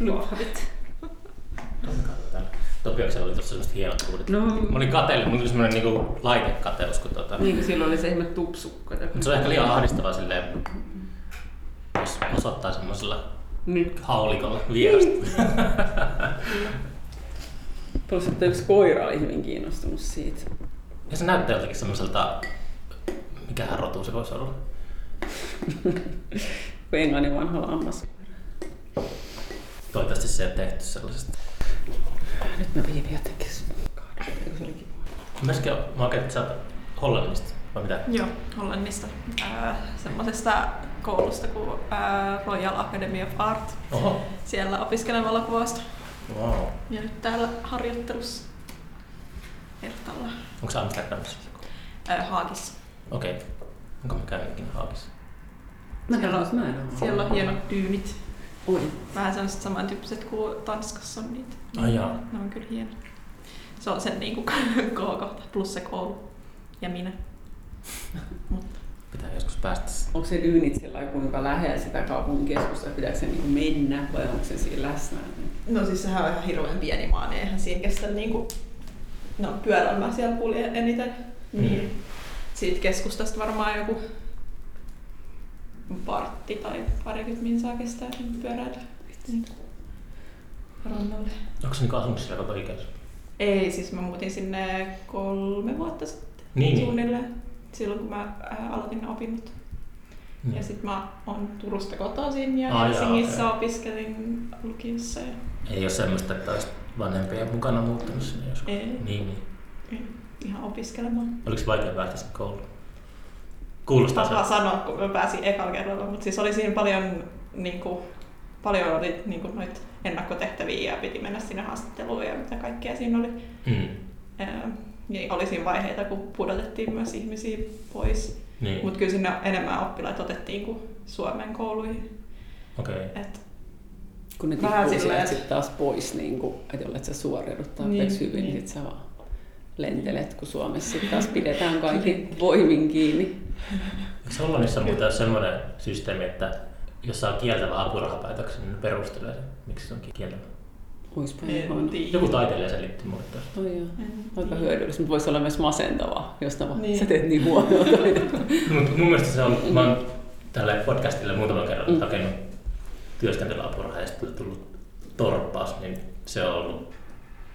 Lupavit. Topiaksella oli tuossa semmoiset hienot kuudit. No, Mä olin kateellinen, mulla tuli semmoinen niinku laitekateus, kun tota... niin kuin silloin oli se ihme tupsukka. Se on ehkä liian ahdistavaa silleen, jos osoittaa semmoisella Nyt. haulikolla vierasta. Plus, että yksi koira oli hyvin kiinnostunut siitä. Ja se näyttää jotenkin semmoiselta, mikähän rotu se voisi olla. Englannin vanha lammas. Toivottavasti se ei tehty sellaisesta. Nyt mä viin jotenkin se oli kiva. Myöskin mä oon että sä oot Hollannista, vai mitä? Joo, Hollannista. Äh, semmoisesta koulusta kuin äh, Royal Academy of Art. Oho, Siellä opiskelen valokuvausta. wow. Ja nyt täällä harjoittelussa Ertalla. Onko se Amsterdamissa? Äh, Haagissa. Okei. Okay. Onko mä käynyt ikinä Haagissa? Mä Siellä on- mä en. Siellä on hienot dyynit. Oi. Vähän sellaiset samantyyppiset kuin Tanskassa on niitä. Ai jaa. Ne on kyllä hienot. Se on sen niinku kohokohta, plus se koulu ja minä. Mutta Pitää joskus päästä. Onko se dyynit sillä kuinka lähellä sitä kaupungin keskustaa, pitääkö se niinku mennä vai onko se siinä läsnä? No siis sehän on ihan hirveän pieni maa, niin eihän siinä kestä niinku... No pyörällä mä siellä kuljen eniten. Niin Mm. siitä keskustasta varmaan joku vartti tai parikymmentä minsaa kestää niin pyöräillä niin rannalle. Onko se niinku asunut siellä koko ikänsä? Ei, siis mä muutin sinne kolme vuotta sitten Niin, niin. suunnilleen. Silloin kun mä ää, aloitin opinnot. niin. Ja sitten mä oon Turusta kotoisin ja Helsingissä okei. opiskelin lukiossa. Ja... Ei ole semmoista, että olisi vanhempien mukana muuttanut sinne joskus. Ei. Niin, niin. Ihan opiskelemaan. Oliko vaikea päästä sinne kouluun? Kuulostaa Paha se. sanoa, kun mä pääsin ekalla kerralla, mutta siis oli siinä paljon, niin kuin, paljon oli niin kuin, noit ennakkotehtäviä ja piti mennä sinne haastatteluun ja mitä kaikkea siinä oli. Mm. Ää, Ja oli siinä vaiheita, kun pudotettiin myös ihmisiä pois. Niin, Mutta kyllä sinne enemmän oppilaita otettiin kuin Suomen kouluihin. okei. Okay. Et, Kun ne tippuu silleen, sitten taas pois, niin kuin, että jollet sä suoriudut tarpeeksi Niin, hyvin, niin niin. sit sä vaan lentelet, kun Suomessa sitten taas pidetään kaikki voimin kiinni. Eikö Hollannissa muuten ole semmoinen systeemi, että jos saa kieltävä apurahapäätöksen, niin ne perustelee sen, miksi se on kieltävä. Oispa ihan. Joku taiteilija selitti mulle tästä. Joo. Aika hyödyllistä, mutta voisi olla myös masentavaa, jos niin. Niin. sä teet niin huomiota. Mutta mun mielestä se on, mä oon tälle podcastille muutaman kerran Mm. hakenut työskentelyapurahaa ja sitten tullut torppaus, niin se on ollut...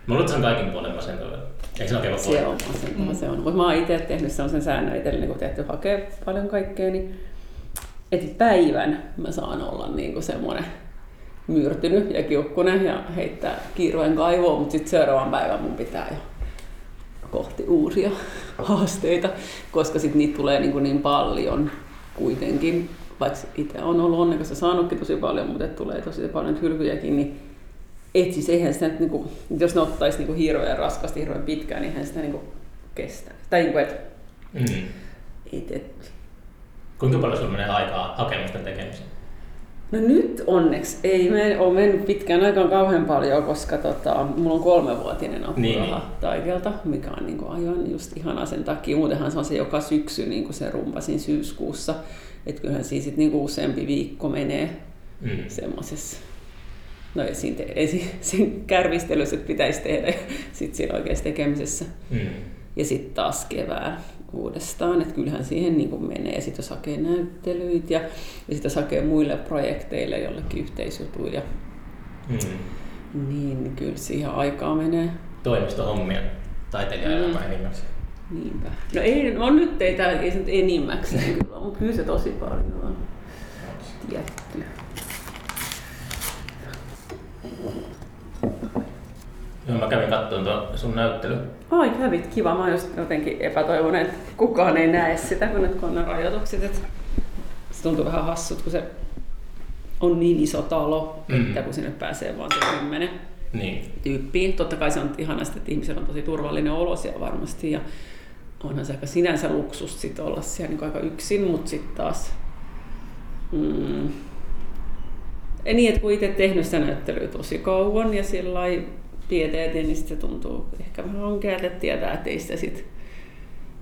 Mä luulen, että se on kaikin puolin masentavaa. Ei se oikein se on masentava, Mm. se on. Mutta mä oon itse tehnyt sellaisen säännön itselleni, kun tehty hakee paljon kaikkea, niin että päivän mä saan olla niin kuin semmoinen myrtynyt ja kiukkunen ja heittää kiireen kaivoon, mutta sitten seuraavan päivän mun pitää jo kohti uusia haasteita, koska sitten niitä tulee niin, kuin niin paljon kuitenkin, vaikka itse on ollut onnekas ja saanutkin tosi paljon, mutta tulee tosi paljon hylkyjäkin, niin et siis eihän sitä, nyt niinku, jos ne ottaisi niinku hirveän raskasti, hirveän pitkään, niin eihän sitä niinku kestä. Tai niinku, et, Mm. et, et. Kuinka paljon sulla menee aikaa hakemusten tekemiseen? No nyt onneksi ei me ole mennyt pitkään aikaan kauhean paljon, koska tota, mulla on kolmevuotinen apuraha Niin, niin, niin. Taikelta, mikä on niinku aivan just ihana sen takia. Muutenhan se on se joka syksy, niin kuin se rumpasin syyskuussa. Että kyllähän siinä sit niinku useampi viikko menee Mm. semmoisessa No ei siinä te, ei siinä- sen kärvistelyssä pitäisi tehdä ja sitten siinä oikeassa tekemisessä. Mm. Ja sitten taas kevään uudestaan, että kyllähän siihen niin kuin menee. Sitten jos hakee näyttelyitä ja, ja sitten jos hakee muille projekteille jollekin yhteisjutuille, Mm. niin kyllä siihen aikaa menee. Toimistohommia, taiteilijaelämä Mm. enimmäkseen. Niinpä. No ei, no nyt ei, tää, ei nyt enimmäkseen kyllä, mutta kyllä se tosi paljon on tietty. Joo, mä kävin katsomaan tuon sun näyttely. Ai kävit, kiva. Mä oon just jotenkin epätoivon, että kukaan ei näe sitä, kun nyt kun on ne rajoitukset. Että se tuntuu vähän hassut, kun se on niin iso talo, Mm. että kun sinne pääsee vaan se kymmenen Niin. tyyppiä. Totta kai se on ihanasti, että ihmisellä on tosi turvallinen olo siellä varmasti ja onhan se aika sinänsä luksus sit olla siellä niin aika yksin, mutta sitten taas mm, niin, että kun itse tehnyt sitä näyttelyä tosi kauan ja sillä pieteetin, niin sit se tuntuu ehkä vähän ankealta, että tietää, että ei sitä sit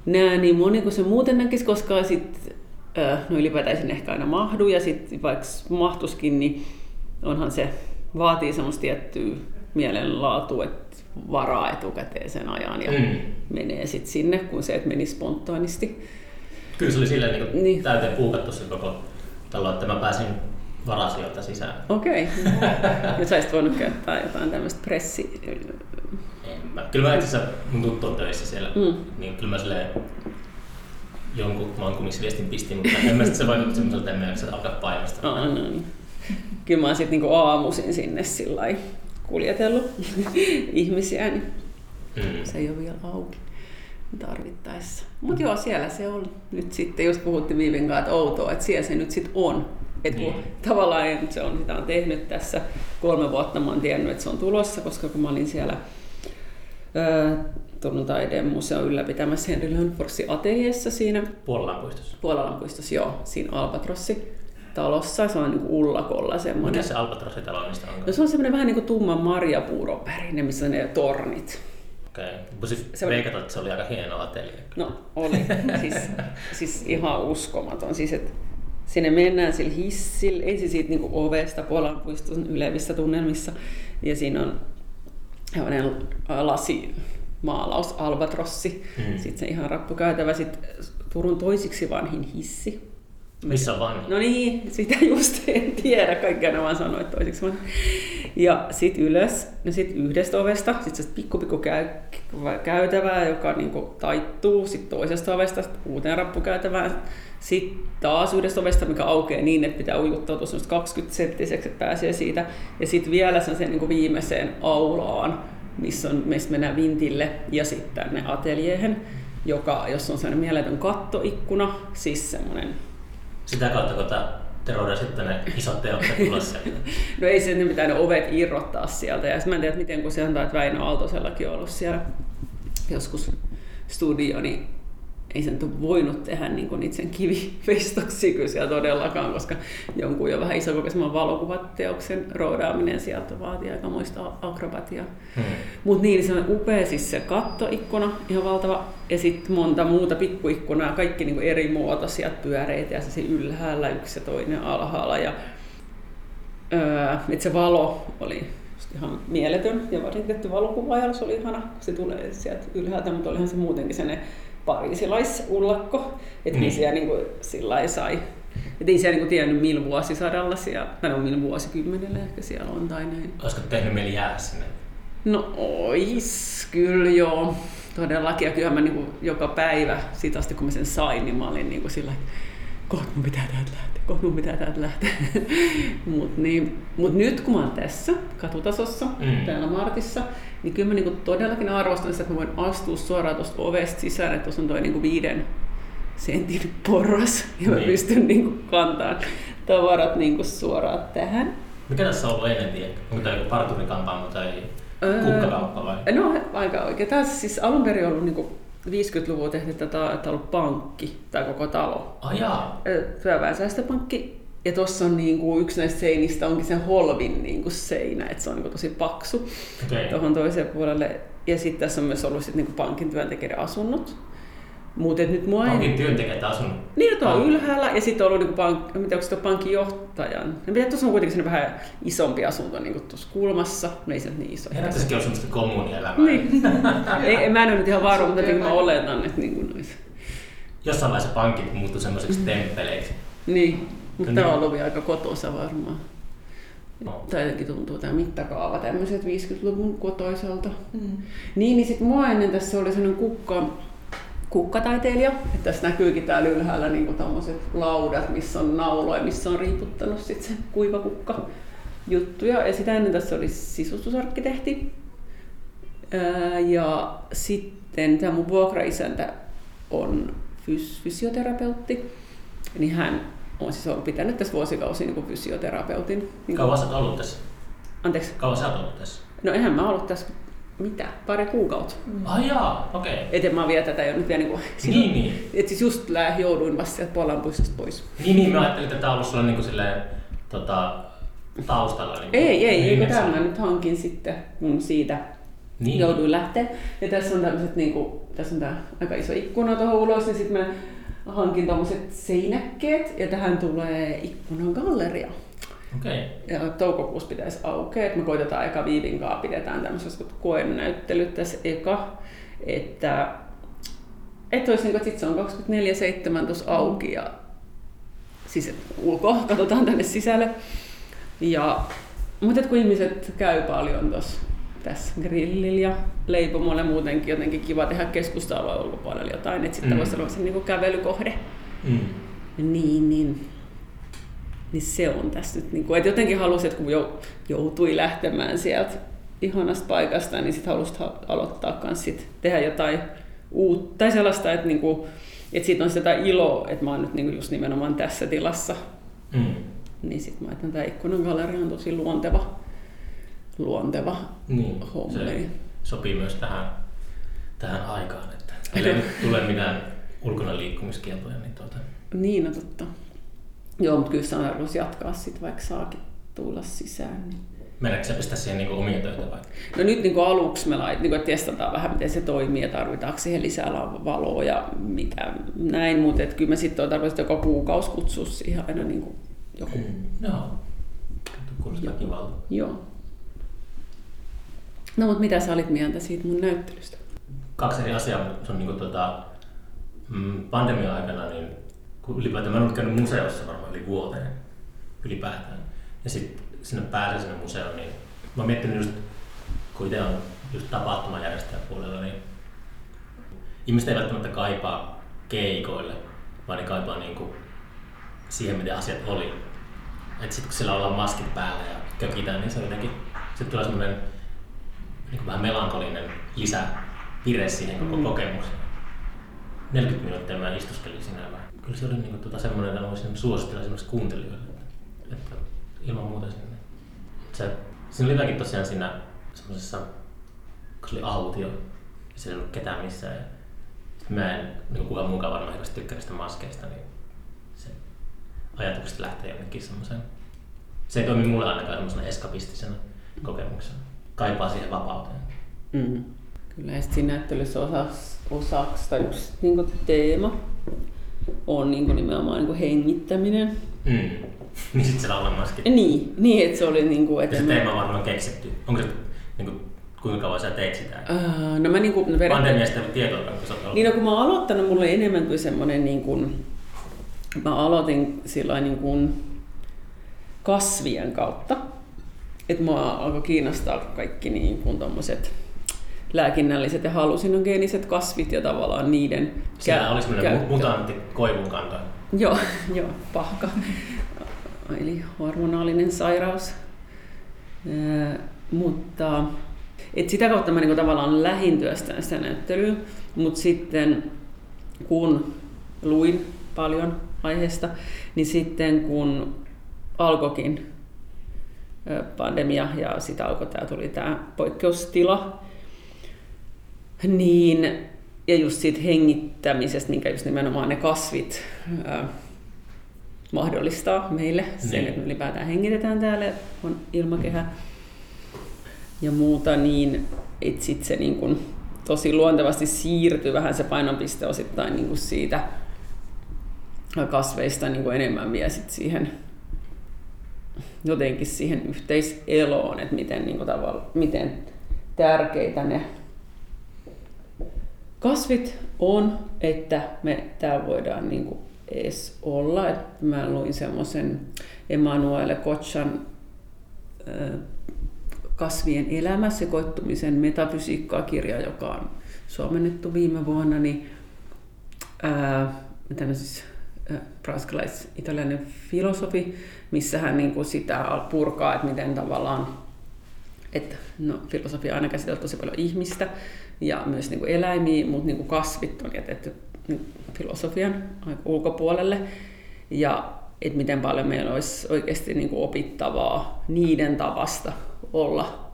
näe niin moni kuin se muuten näkisi, koska sit no ylipäätään ehkä aina mahdu, ja sitten vaikka mahtuskin, niin onhan se, vaatii semmoista tiettyä mielenlaatua, että varaa etukäteen sen ajan ja Mm. menee sitten sinne, kun se, että meni spontaanisti. Kyllä se oli silleen Niin. niin. täyteen puukattu se koko talo, että mä pääsin varasijoilta sisään. Okei. ja sä olisit voinut käyttää jotain tämmöistä pressi... En mä. Kyllä mä itse asiassa mun tuttu on töissä siellä, Mm. niin kyllä mä silleen jonkun mankumisviestin pistin, mutta en mä sitten se vaikutti semmoiselta, että en alkaa painostaa. Aa, no niin. Kyllä mä oon sitten niinku aamuisin sinne sillä kuljetellut ihmisiä, niin Mm. se ei ole vielä auki tarvittaessa. Mutta joo, siellä se on nyt sitten, just puhuttiin Viivin kanssa, että outoa, että siellä se nyt sitten on. Et kun Niin. tavallaan se on, sitä on tehnyt tässä kolme vuotta, mä oon tiennyt, että se on tulossa, koska kun mä olin siellä ää, Turun taideen museon ylläpitämässä Henri Lönnforsin ateljeessa siinä Puolelan puistossa. Puolalan puistossa, joo, siinä Albatrossi talossa. Se on niin kuin ullakolla semmoinen. Mikä se Albatrossi-talo niistä on? No se on semmoinen vähän niin kuin tumman marjapuuron värinen, missä on ne tornit. Okei. Okay. Voisin Se oli- veikata, että se oli aika hieno atelje. No oli, siis, siis ihan uskomaton. Siis, että sinne mennään sillä hissillä, ensin siitä niin kuin ovesta Puolan puiston ylevissä tunnelmissa. Ja siinä on sellainen lasi maalaus, albatrossi. Mm. Sitten se ihan rappukäytävä. Sitten Turun toisiksi vanhin hissi. Missä on vanhi? No niin, sitä just en tiedä, kaikkea ne vaan että toiseksi. Ja sitten ylös, no sitten yhdestä ovesta, sitten se pikku pikku käy, käytävää, joka niinku taittuu, sitten toisesta ovesta sit uuteen rappukäytävään, sitten taas yhdestä ovesta, mikä aukeaa niin, että pitää ujuttautua semmoista 20 senttiseksi, että pääsee siitä. Ja sitten vielä sen niinku viimeiseen aulaan, missä, on, missä mennään vintille ja sitten tänne ateljeehen, joka, jossa on sellainen mieletön kattoikkuna, siis semmoinen Sitä kautta, kun Teroida sitten ne isot teokset tulossa. No ei se, ne pitää ne ovet irrottaa sieltä. Ja mä en tiedä, miten kun se antaa, että Väinö Aaltosellakin on ollut siellä joskus studio, niin ei sen ole voinut tehdä niin kuin niitä sen kivifestoksi kyllä todellakaan, koska jonkun jo vähän isokokoisemman valokuvateoksen roodaaminen sieltä vaatii aikamoista akrobatiaa. Hmm. Mutta niin, se on upea siis se kattoikkuna, ihan valtava, ja sitten monta muuta pikkuikkunaa, kaikki niinku eri muotoisia, pyöreitä ja se ylhäällä yksi ja toinen alhaalla. Ja, öö, et se valo oli just ihan mieletön ja varsinkin valokuvaajalle se oli ihana, kun se tulee sieltä ylhäältä, mutta olihan se muutenkin se pariisilaisullakko, että niin. Niin. siellä niinku sillä lailla sai. Et ei siellä niinku tiennyt millä vuosisadalla siellä, tai no millä vuosikymmenellä ehkä siellä on tai näin. Olisiko tehnyt mieli jäädä sinne? No ois, kyllä joo. Todellakin. Ja kyllähän mä niin joka päivä, siitä asti kun mä sen sain, niin mä olin niin kuin sillä että kohta mun pitää täältä lähteä, kohta mun pitää täältä lähteä. Mutta niin, mut nyt kun mä oon tässä katutasossa, mm. Mm. täällä Martissa, niin kyllä mä niin todellakin arvostan sitä, että mä voin astua suoraan tuosta ovesta sisään, että tuossa on toi niin viiden sentin porras, ja mä Niin. pystyn niin kantamaan tavarat niin suoraan tähän. Mikä tässä on ollut ennen, tiedä? Onko tämä joku parturikampaamo tai Öö, kukkakauppa vai? No aika oikein. Tämä on siis alun perin ollut niin 50-luvulla tehty, että tämä on ollut pankki, tämä koko talo. Ai jaa. Ö, Työväen säästöpankki. Ja tuossa on niin kuin, yksi näistä seinistä onkin sen holvin niin kuin seinä, että se on niin kuin, tosi paksu Okei. tuohon toiseen puolelle. Ja sitten tässä on myös ollut sit, niin kuin pankin työntekijöiden asunnot. Mutta nyt mua ei... Pankin työntekijät asunut. Niin, tuo on ylhäällä ja sitten on ollut niin pank... tiedä, onko pankin johtajan. En tiedä, tuossa on kuitenkin vähän isompi asunto niin kuin tuossa kulmassa. No ei se nyt niin iso. Herättäisikin olla semmoista kommunielämää. Niin. ei, en- mä en ole nyt ihan varma, mutta jotenkin mä oletan, että niin kuin nois. Jossain vaiheessa pankit muuttui semmoiseksi temppeleiksi. Niin, mutta tämä on ollut aika kotosa varmaan. No. Tai jotenkin tuntuu tämä mittakaava tämmöiset 50-luvun kotoiselta. Mm. Niin, niin sitten mua ennen tässä oli sellainen kukka, kukkataiteilija. Että tässä näkyykin täällä ylhäällä niin tommoset laudat, missä on nauloja, missä on riiputtanut sit se kuiva kukka juttuja. Ja sitä ennen tässä oli sisustusarkkitehti. Ää, Ja sitten tämä mun vuokraisäntä on fys- fysioterapeutti. Niin hän on siis ollut pitänyt tässä vuosikausia niin kuin fysioterapeutin. Niin kuin, Kauan sä ollut tässä? anteeksi, Kauan sä ollut tässä? no eihän mä ollut tässä mitä, pari kuukautta. Ai jaa, okei. Okay. Et en mä vielä tätä jo nyt vielä niin kuin, Niin, niin. Et siis just lää, jouduin vasta sieltä Puolan puistosta pois. Niin, niin, mä ajattelin, että tämä on ollut sulla niinku silleen, tota, taustalla. Niinku, Ei, ei, ei, kun nimessä. tämän mä nyt hankin sitten, kun siitä Niin. jouduin lähteä. Ja tässä on tämmöiset, niin kuin, tässä on tää aika iso ikkuna tuohon ulos, ja sitten mä hankin tommoset seinäkkeet ja tähän tulee ikkunagalleria. Okei. Ja toukokuussa pitäisi aukea, että me koitetaan eka Viivin kanssa, pidetään tämmöiset koenäyttelyt tässä eka, että että olisi niin kuin, että se on 24-7 tuossa auki ja siis ulkoa, katsotaan tänne sisälle. Ja, mutta kun ihmiset käy paljon tuossa tässä grillillä ja leipomolla muutenkin jotenkin kiva tehdä keskustelua ulkopuolella jotain, että sitten Mm. voisi olla se niin kävelykohde. Mm. Niin, niin, niin se on tässä nyt, niin kuin, että jotenkin halusi, että kun jou- joutui lähtemään sieltä ihanasta paikasta, niin sitten halusi ha- aloittaa kans sit tehdä jotain uutta, tai sellaista, että, niin kuin, että siitä on sitä iloa, että mä oon nyt niin kuin just nimenomaan tässä tilassa, Mm. niin sitten mä ajattelin, että tämä ikkunan galleria on tosi luonteva, luonteva Niin, hommi. se sopii myös tähän, tähän aikaan, että nyt tule mitään ulkona liikkumiskieltoja, niin tuota, Niin, no totta. Joo, mutta kyllä se on tarkoitus jatkaa sitten, vaikka saakin tulla sisään. Niin. meneekö sä pistää siihen niin omia töitä vai? No nyt niin kuin aluksi me lait, niin kuin, että testataan vähän, miten se toimii ja tarvitaanko siihen lisää valoa ja mitä näin, mutta kyllä me sitten on tarkoitus joka kuukausi kutsua siihen aina niin kuin joku. Joo. Kuulostaa kivalta. Joo. No mutta mitä sä olit mieltä siitä mun näyttelystä? Kaksi eri asiaa. Se on niin kuin, tota, mm, pandemian aikana, niin kun ylipäätään mä en ollut käynyt museossa varmaan yli vuoteen ylipäätään. Ja sitten sinne pääsee sinne museoon, niin mä miettinyt just, kun itse on just tapahtumajärjestäjän puolella, niin ihmiset ei välttämättä kaipaa keikoille, vaan ne kaipaa niin kuin siihen, miten asiat oli. Että sitten kun siellä ollaan maskit päällä ja kökitään, niin se on jotenkin, sitten tulee semmoinen niin vähän melankolinen lisävire siihen koko Mm. kokemukseen. 40 minuuttia mä istuskelin siinä ja kyllä se oli niin kuin, tota, semmoinen, että voisin suositella esimerkiksi kuuntelijoille, että, että ilman muuta sinne. Se, siinä oli jotakin tosiaan siinä semmoisessa, kun se oli autio, ja siellä ei ollut ketään missään. Ja mä en, niin kukaan muukaan varmaan hirveästi tykkää niistä maskeista, niin se ajatukset lähtee jonnekin semmoiseen. Se ei toimi mulle ainakaan semmoisena eskapistisena kokemuksena. Kaipaa siihen vapauteen. Mm. Kyllä, ja siinä näyttelyssä osaksi, osaksi tai yksi niin teema on niin kuin nimenomaan niin kuin hengittäminen. Mm. niin sit siellä ollaan maskit. Niin, niin että se oli niin kuin, Ja että se mä- teema on varmaan keksitty. Onko se, niin kuin, kuinka kauan sä teit sitä? Ää, no mä niin kuin, no periaatteessa- Pandemiasta tietoa, kun sä oot ollut. Niin no, kun mä oon aloittanut, mulla oli enemmän kuin semmoinen, niin kuin, mä aloitin sillä niin kuin kasvien kautta. Että mua alkoi kiinnostaa kaikki niin kuin tommoset lääkinnälliset ja hallusinogeeniset kasvit ja tavallaan niiden Siellä kä- oli semmoinen käyttö. mutantti koivun kanto. Joo, joo, pahka. Eli hormonaalinen sairaus. Ää, mutta et sitä kautta mä niinku tavallaan lähin työstään sitä näyttelyä, mutta sitten kun luin paljon aiheesta, niin sitten kun alkoikin pandemia ja sitten alkoi tämä tuli tämä poikkeustila, niin, ja just siitä hengittämisestä, minkä just nimenomaan ne kasvit ää, mahdollistaa meille sen, Niin. että me ylipäätään hengitetään täällä, on ilmakehä ja muuta, niin että sit se niin kun tosi luontevasti siirtyy vähän se painopiste osittain niin kun siitä kasveista niin kun enemmän vielä sit siihen jotenkin siihen yhteiseloon, että miten, niin kuin tavalla, miten tärkeitä ne kasvit on, että me täällä voidaan niin kuin edes olla. Et mä luin semmoisen Emanuele Kotsan Kasvien elämä, sekoittumisen metafysiikkaa kirja, joka on suomennettu viime vuonna, niin ää, siis ää, ranskalais-italialainen filosofi, missä hän niin kuin sitä purkaa, että miten tavallaan että no, filosofia aina käsitellyt tosi paljon ihmistä ja myös niin kuin eläimiä, mutta niin kuin kasvit on jätetty niin filosofian ulkopuolelle. Ja että miten paljon meillä olisi oikeasti niin kuin opittavaa niiden tavasta olla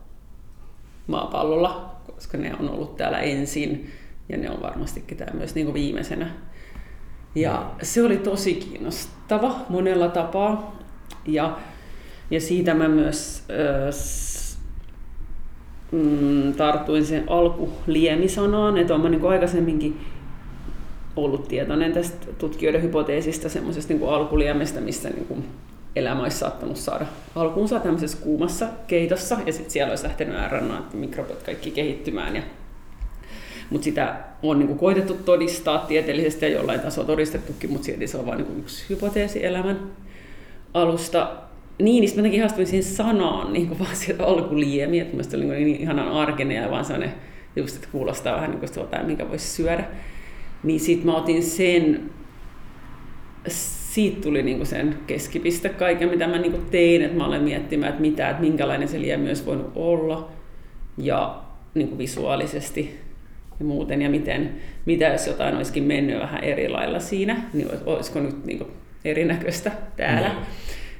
maapallolla, koska ne on ollut täällä ensin ja ne on varmastikin täällä myös niin kuin viimeisenä. Ja se oli tosi kiinnostava monella tapaa. Ja, ja siitä mä myös mm, tartuin sen alkuliemisanaan, että olen niin aikaisemminkin ollut tietoinen tästä tutkijoiden hypoteesista semmoisesta niin alkuliemestä, missä niin kuin elämä olisi saattanut saada alkuunsa tämmöisessä kuumassa keitossa, ja sitten siellä olisi lähtenyt RNA-mikrobit kaikki kehittymään. Ja, mutta sitä on niin kuin koitettu todistaa tieteellisesti ja jollain tasolla todistettukin, mutta silti se on vain niin yksi hypoteesi elämän alusta. Niin, niin jotenkin ihastuin siihen sanaan, niin kuin vaan sieltä alkuliemi, että mielestäni oli niin ihanan arkinen ja vaan sellainen, just, että kuulostaa vähän niin kuin jotain, minkä voisi syödä. Niin sitten mä otin sen siitä tuli niinku sen keskipiste kaiken, mitä mä niinku tein, että mä olen miettimään, että, mitä, että minkälainen se liemi olisi voinut olla ja niinku visuaalisesti ja muuten, ja miten, mitä jos jotain olisikin mennyt vähän eri lailla siinä, niin olisiko nyt niinku erinäköistä täällä. Mm.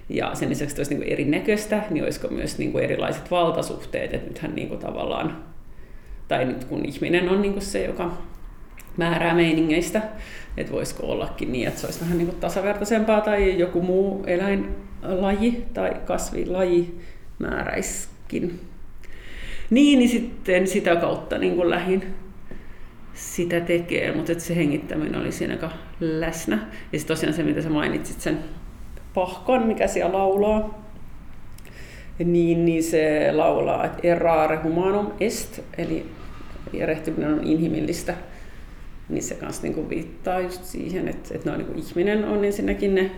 Ja sen lisäksi, että olisi niinku erinäköistä, niin olisiko myös niinku erilaiset valtasuhteet, että nythän niinku tavallaan, tai nyt kun ihminen on niinku se, joka määrää meiningeistä, että voisiko ollakin niin, että se olisi vähän niin kuin tasavertaisempaa tai joku muu eläinlaji tai kasvilaji määräiskin. Niin, niin sitten sitä kautta niin kuin lähin sitä tekee, mutta se hengittäminen oli siinä aika läsnä. Ja sitten tosiaan se, mitä sä mainitsit, sen pahkon, mikä siellä laulaa, niin, niin se laulaa, että errare humanum est, eli erehtyminen on inhimillistä niin se kanssa niinku viittaa just siihen, että, että no, niinku ihminen on ensinnäkin ne,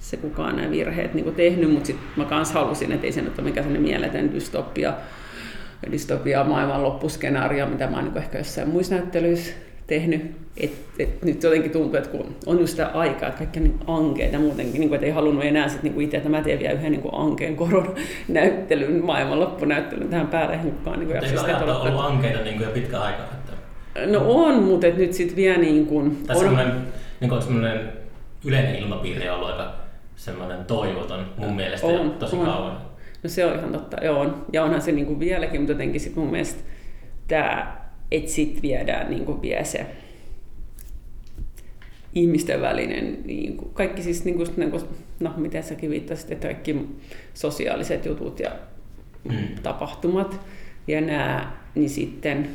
se kukaan nämä virheet niinku tehnyt, mutta sitten mä kanssa halusin, että ei se nyt ole mikään mieletön dystopia, dystopia maailman loppuskenaario, mitä mä oon niinku ehkä jossain muissa näyttelyissä tehnyt. Et, et nyt jotenkin tuntuu, että kun on just sitä aikaa, että kaikki on niin ankeita muutenkin, niin kuin, että ei halunnut enää sit, niin itse, että mä teen vielä yhden niin ankeen koron näyttelyn, maailman loppunäyttelyn tähän päälle. Niin Eikö ajat ollut ankeita niin kuin jo pitkä aikaa? No on, mutta et nyt sitten vielä niin kuin... Tai on... semmoinen, niin kuin semmoinen yleinen ilmapiiri on ollut aika semmoinen toivoton mun mielestä on, tosi on. kauan. No se on ihan totta, joo. Ja onhan se niin kuin vieläkin, mutta jotenkin sit mun mielestä tämä, että sit viedään niin kuin vie se ihmisten välinen, niin kuin, kaikki siis, niin kuin, niin kuin, no miten säkin viittasit, että kaikki sosiaaliset jutut ja mm. tapahtumat ja nämä, niin sitten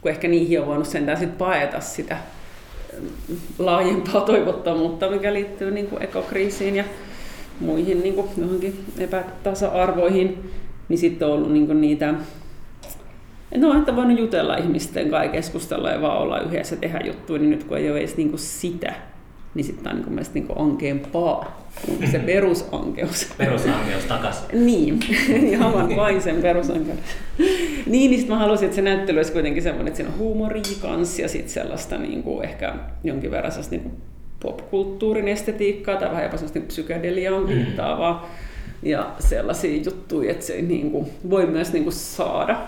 kun ehkä niihin on voinut sentään sit paeta sitä mm, laajempaa toivottomuutta, mikä liittyy niin kuin ekokriisiin ja muihin niin kuin johonkin epätasa-arvoihin, niin sitten on ollut niin kuin niitä, no että voinut jutella ihmisten kanssa keskustella ja vaan olla yhdessä tehdä juttuja, niin nyt kun ei ole edes niin kuin sitä, niin sitten on niin mielestäni niin ankeampaa kuin se perusankeus. Perusankeus takaisin. niin, ihan vain sen perusankeus. niin, niin sitten mä halusin, että se näyttely olisi kuitenkin semmoinen, että siinä on huumoria kanssa ja sitten sellaista niin kuin ehkä jonkin verran sellaista niin kuin popkulttuurin estetiikkaa tai vähän jopa sellaista psykedeliaan mm. viittaavaa. Ja sellaisia juttuja, että se niin kuin, voi myös niin kuin saada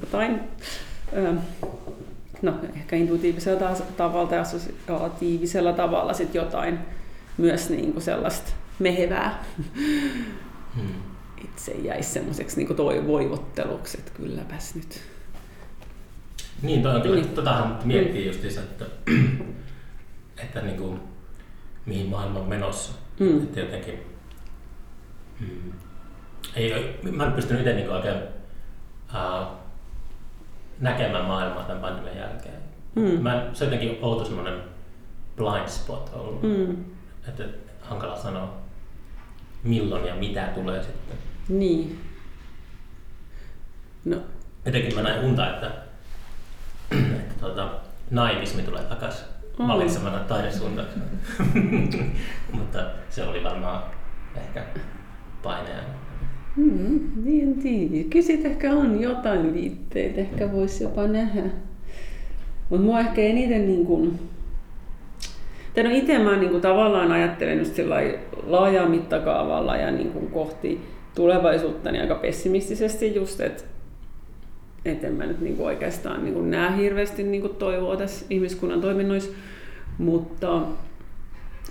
jotain no, ehkä intuitiivisella tavalla tai assosiaatiivisella tavalla sit jotain myös niin kuin sellaista mehevää. Hmm. Itse jäisi semmoiseksi niin toi voivotteluksi, että kylläpäs nyt. Niin, toi on kyllä, niin. totahan miettii just että, että niin kuin, mihin maailma on menossa. Mm. Että jotenkin, mm, ei, mä en pystynyt itse niin oikein uh, näkemään maailmaa tämän pandemian jälkeen. Mm. Mä, se on jotenkin outo semmoinen blind spot ollut. Mm. Että hankala sanoa, milloin ja mitä tulee sitten. Niin. No. Jotenkin mä näin unta, että, että tuota, naivismi tulee takaisin mm. valitsemana taidesuuntauksena. Mutta se oli varmaan ehkä paineen Mm, niin tiedä. Kyllä ehkä on jotain viitteitä, ehkä voisi jopa nähdä. Mutta mua ehkä eniten niin kuin, tai no itse mä niin kuin tavallaan ajattelen just laajaa mittakaavalla ja niin kuin kohti tulevaisuutta niin aika pessimistisesti just, että et en mä nyt niin kuin oikeastaan niin kuin näe hirveästi niin kuin toivoa tässä ihmiskunnan toiminnoissa, mutta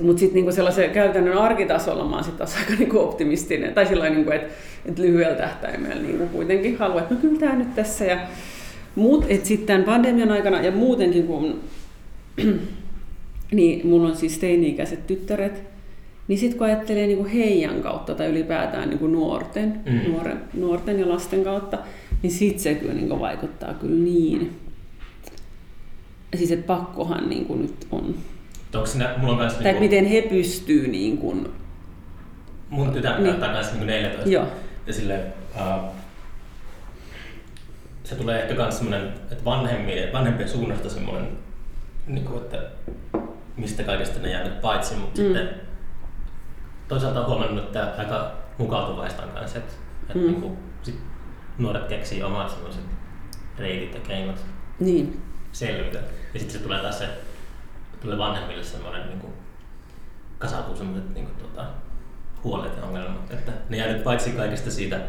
mutta sitten niinku sellaisen käytännön arkitasolla mä oon sit taas aika niinku optimistinen. Tai sillä niinku, että et lyhyellä tähtäimellä niinku kuitenkin haluan, että no kyllä tämä nyt tässä. Ja, mut et sitten pandemian aikana ja muutenkin kun niin mulla on siis teini-ikäiset tyttäret, niin sitten kun ajattelee niinku heidän kautta tai ylipäätään niinku nuorten, mm. nuoren, nuorten ja lasten kautta, niin sitten se kyllä niinku vaikuttaa kyllä niin siis että pakkohan niin kuin nyt on. Onko siinä, mulla on Tai niinku, miten he pystyy niin kuin, mun tytär Niin. näyttää kanssa niinku 14. joo, Ja silleen, uh, se tulee ehkä myös semmoinen, että vanhempien, vanhempien suunnasta semmoinen, niin kuin, että mistä kaikesta ne jäänyt paitsi, mutta Mm. sitten toisaalta huomannut, että aika mukautuvaista on kanssa, että, että Mm. niin kuin, sit nuoret keksii omat semmoiset reitit ja keinot niin. selvitä. Ja sitten se tulee taas se, tulee vanhemmille semmoinen niin kuin, kasautuu semmoiset niin kuin, tota, huolet ja ongelmat, että ne jää nyt paitsi kaikesta siitä,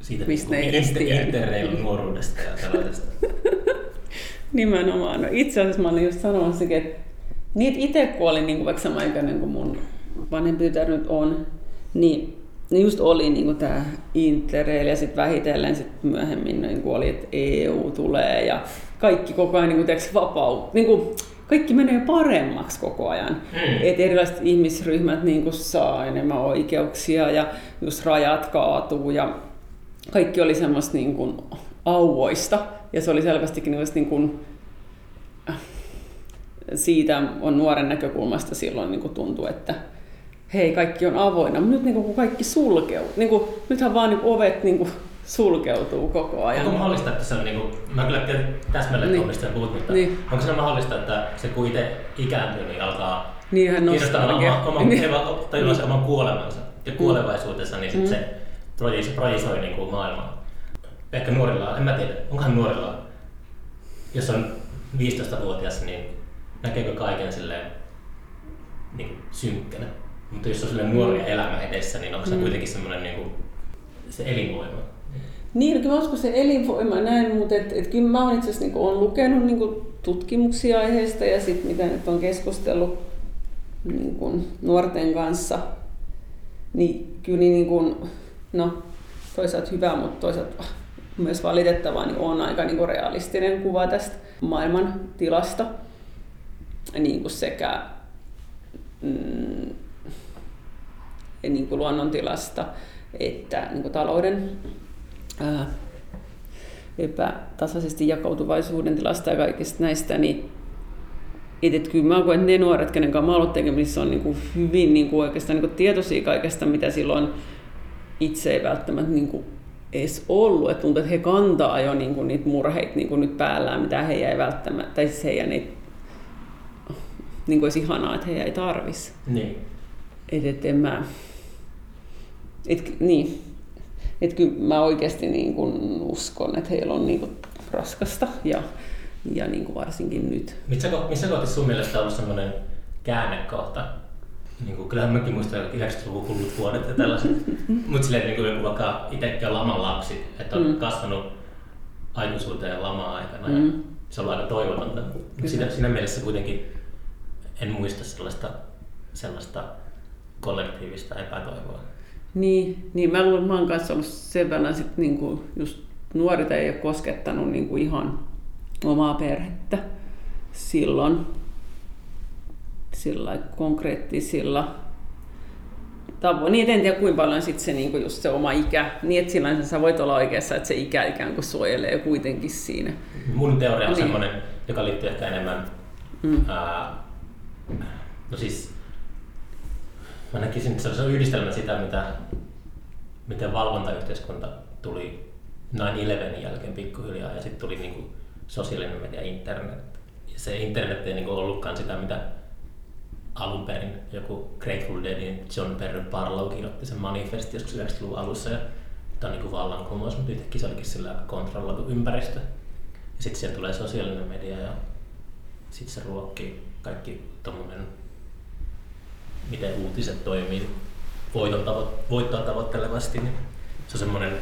siitä Mistä niin inter- tiedä. interreilun nuoruudesta ja tällaisesta. Nimenomaan. No itse asiassa mä olin just sanomassakin, että niitä itse kun olin niin kuin vaikka sama ikäinen kuin mun vanhempi tytär nyt on, niin niin just oli niin tämä Interrail ja sitten vähitellen sit myöhemmin niin kuin oli, että EU tulee ja kaikki koko ajan niin kuin, vapaut, niin kuin, kaikki menee paremmaksi koko ajan. Mm. Et erilaiset ihmisryhmät niin kuin saa enemmän oikeuksia ja just rajat kaatuu ja kaikki oli semmoista niin kuin auvoista ja se oli selvästikin niin kuin, siitä on nuoren näkökulmasta silloin niin kuin tuntuu, että hei, kaikki on avoinna, mutta nyt niin kuin, kun kaikki sulkeutuu, niin kuin, nythän vaan niin kuin, ovet niin kuin, sulkeutuu koko ajan. Onko mahdollista, että se on niinku, mä kyllä tiedän täsmälleen Niin. niin. mistä puhut, mutta Niin. niin. onko se mahdollista, että se kun itse ikääntyy, niin alkaa Niinhän kirjoittaa nostalgia. oma, oma, Niin. tajua sen oman kuolemansa ja kuolevaisuutensa, niin sit Mm. se projisoi, projisoi niin kuin maailmaa. Ehkä nuorilla, en mä tiedä, onkohan nuorilla, jos on 15-vuotias, niin näkeekö kaiken silleen niin kuin synkkänä. Mutta jos on silleen nuoria elämä edessä, niin onko se Mm. kuitenkin semmoinen niin kuin, se elinvoima? Niin, no kyllä mä uskon se elinvoima näin, mutta et, et kyllä mä oon itse asiassa niin on lukenut niin tutkimuksia aiheesta ja sitten mitä nyt on keskustellut niin kuin nuorten kanssa, niin kyllä niin kuin, no toisaalta hyvä, mutta toisaalta myös valitettavaa, niin on aika niin kuin realistinen kuva tästä maailman tilasta niin kuin sekä mm, niin kuin luonnontilasta että niin kuin talouden ää, epätasaisesti jakautuvaisuuden tilasta ja kaikista näistä, niin et, et kyllä mä koen, että ne nuoret, kenen kanssa mä ollut tekemisissä, on niin kuin hyvin niin kuin oikeastaan niin kuin tietoisia kaikesta, mitä silloin itse ei välttämättä niin kuin edes ollut. Et tuntuu, että he kantaa jo niin kuin niitä murheita niin kuin nyt päällään, mitä he ei välttämättä, tai siis heidän ei, niin kuin olisi ihanaa, että he ei tarvisi. Niin. Et, et en mä, et, niin. Et kyllä mä oikeasti niin kun uskon, että heillä on niin kun raskasta ja, ja niin kun varsinkin nyt. Missä, missä kohti sun mielestä on ollut semmoinen käännekohta? Niin kuin, kyllähän mäkin muistan 90-luvun hullut vuodet ja tällaiset. Mutta silleen, niin kuin vaikka itsekin on laman lapsi, että on Mm. kasvanut aikuisuuteen lama-aikana Mm. ja se on aika toivotonta. Siinä, siinä mielessä kuitenkin en muista sellaista, sellaista kollektiivista epätoivoa. Niin, niin mä luulen, että mä oon kanssa ollut sen verran sit niin kuin just nuorita ei ole koskettanut niin kuin ihan omaa perhettä silloin sillä konkreettisilla tavoin. Niin, en tiedä kuinka paljon sit se, niin kuin just se oma ikä, niin että sillä sä voit olla oikeassa, että se ikä ikään kuin suojelee kuitenkin siinä. Mun teoria on Niin. semmoinen, joka liittyy ehkä enemmän Mm. Ää, no siis, mä näkisin, että se on yhdistelmä sitä, mitä, miten valvontayhteiskunta tuli 9-11 jälkeen pikkuhiljaa ja sitten tuli niinku sosiaalinen media, internet. Ja se internet ei niinku ollutkaan sitä, mitä alun perin joku Grateful Deadin John Perry Barlow kirjoitti sen manifesti joskus 90-luvun alussa ja tämä on niinku vallankumous, mutta yhtäkkiä se olikin sillä kontrolloitu ympäristö. Ja sitten siellä tulee sosiaalinen media ja sitten se ruokkii kaikki tommonen, miten uutiset toimii voiton tavo- voittoa tavoittelevasti, niin se on semmoinen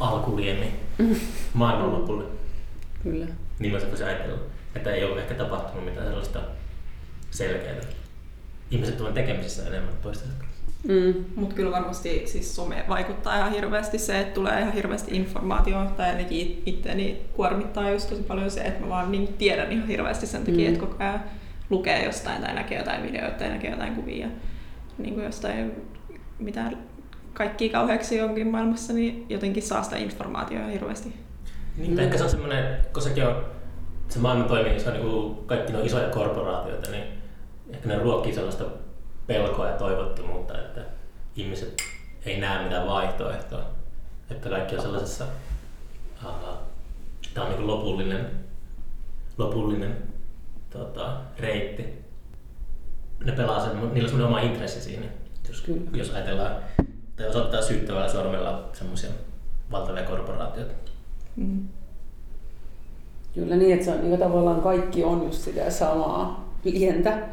alkuliemi maailmanlopulle. Kyllä. Niin mä voisin ajatella, että ei ole ehkä tapahtunut mitään sellaista selkeää. Ihmiset ovat tekemisissä enemmän toistensa kanssa. Mm. Mutta kyllä varmasti siis some vaikuttaa ihan hirveästi se, että tulee ihan hirveästi informaatiota tai ainakin it- itteeni kuormittaa just tosi paljon se, että mä vaan niin tiedän ihan hirveästi sen takia, mm. että koko ajan lukee jostain tai näkee jotain videoita tai näkee jotain kuvia niin kuin jostain, mitä kaikki kauheaksi onkin maailmassa, niin jotenkin saa sitä informaatiota hirveästi. Niin, mm. ehkä se on semmoinen, kun sekin on se maailma toimii, se on niin kaikki nuo isoja korporaatioita, niin ehkä ne ruokkii sellaista pelkoa ja toivottomuutta, että ihmiset ei näe mitään vaihtoehtoa. Että kaikki on sellaisessa, uh, tämä on niin lopullinen, lopullinen tota, reitti. Ne pelaa sen, niillä on semmoinen oma intressi siinä. Jos, Kyllä. jos ajatellaan, tai osoittaa syyttävällä sormella semmoisia valtavia korporaatioita. Mm. Kyllä niin, että se on, niin tavallaan kaikki on just sitä samaa pientä,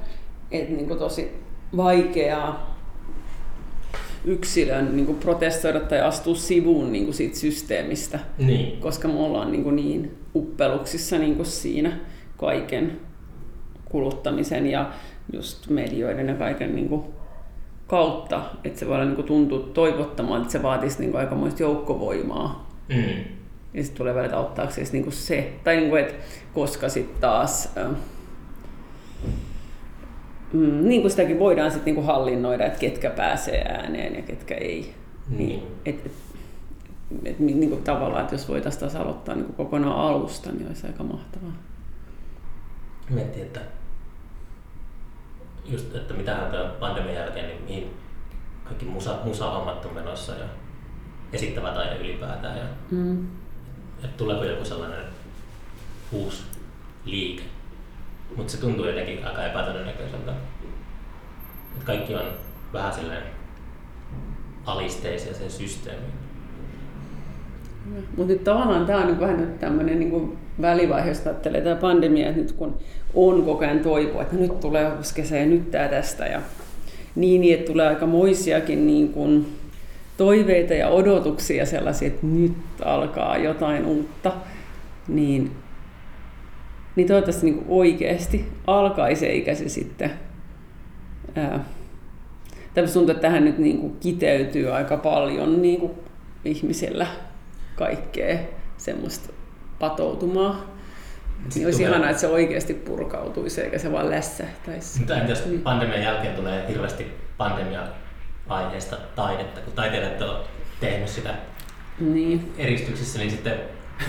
että niin tosi vaikeaa yksilön niin kuin protestoida tai astua sivuun niin kuin siitä systeemistä, niin. koska me ollaan niin, kuin niin uppeluksissa niin kuin siinä kaiken kuluttamisen ja just medioiden ja kaiken niin kuin kautta, että se voi olla niin kuin tuntua toivottamaan, että se vaatisi niin kuin aikamoista joukkovoimaa. Mm. Ja sitten tulee välillä auttaako se, niin kuin se, tai niin kuin, että koska sitten taas äh, mm, niin kuin sitäkin voidaan sitten niin hallinnoida, että ketkä pääsee ääneen ja ketkä ei. Mm. Niin, et, et, et, niin kuin tavallaan, että jos voitaisiin taas aloittaa niin kuin kokonaan alusta, niin olisi aika mahtavaa. Miettii, että just, että mitä tämän pandemian jälkeen, niin mihin kaikki musa, musahommat on menossa ja esittävä taide ylipäätään. Ja, mm. että tuleeko joku sellainen uusi liike mutta se tuntuu jotenkin aika epätodennäköiseltä. Että kaikki on vähän silleen alisteisia sen systeemiin. Mutta nyt tavallaan tämä on nyt vähän nyt tämmöinen niin välivaihe, jos ajattelee tämä pandemia, että nyt kun on koko ajan toivoa, että nyt tulee kesä ja nyt tämä tästä. Ja niin, niin, että tulee aika moisiakin niin kuin toiveita ja odotuksia sellaisia, että nyt alkaa jotain uutta. Niin niin toivottavasti niin oikeasti alkaisi eikä se sitten... Ää, tuntuu, että tähän nyt niin kuin kiteytyy aika paljon niin kuin ihmisellä kaikkea semmoista patoutumaa. Niin olisi tulee... ihanaa, että se oikeasti purkautuisi eikä se vaan lässähtäisi. Mutta jos niin. pandemian jälkeen tulee hirveästi pandemia-aiheesta taidetta, kun taiteilijat on tehnyt sitä niin. eristyksissä, niin sitten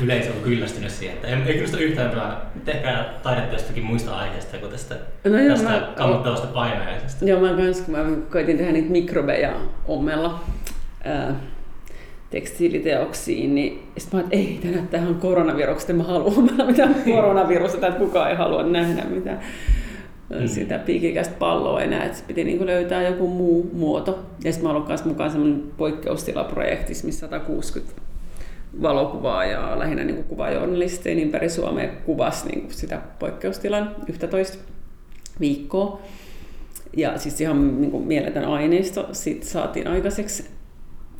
yleisö on kyllästynyt siihen, että ei, kiinnosta yhtään pelaa. Tehkää taidetta jostakin muista aiheista kuin tästä, no joo, tästä mä, kammottavasta painajaisesta. Joo, mä kans, kun mä koitin tehdä niitä mikrobeja ommella ää, tekstiiliteoksiin, niin sitten mä että ei, tämä näyttää ihan koronavirukset, mä halua ommella mitään koronavirusta, että kukaan ei halua nähdä mitään mm. sitä piikikästä palloa enää, että piti niin löytää joku muu muoto. Ja sitten mä olen myös mukaan semmoinen poikkeustilaprojektissa, missä 160 valokuvaa ja lähinnä niin kuvajournalisteja ympäri Suomea kuvasi niin kuin sitä poikkeustilan 11 viikkoa. Ja siis ihan niin kuin mieletön aineisto sit saatiin aikaiseksi,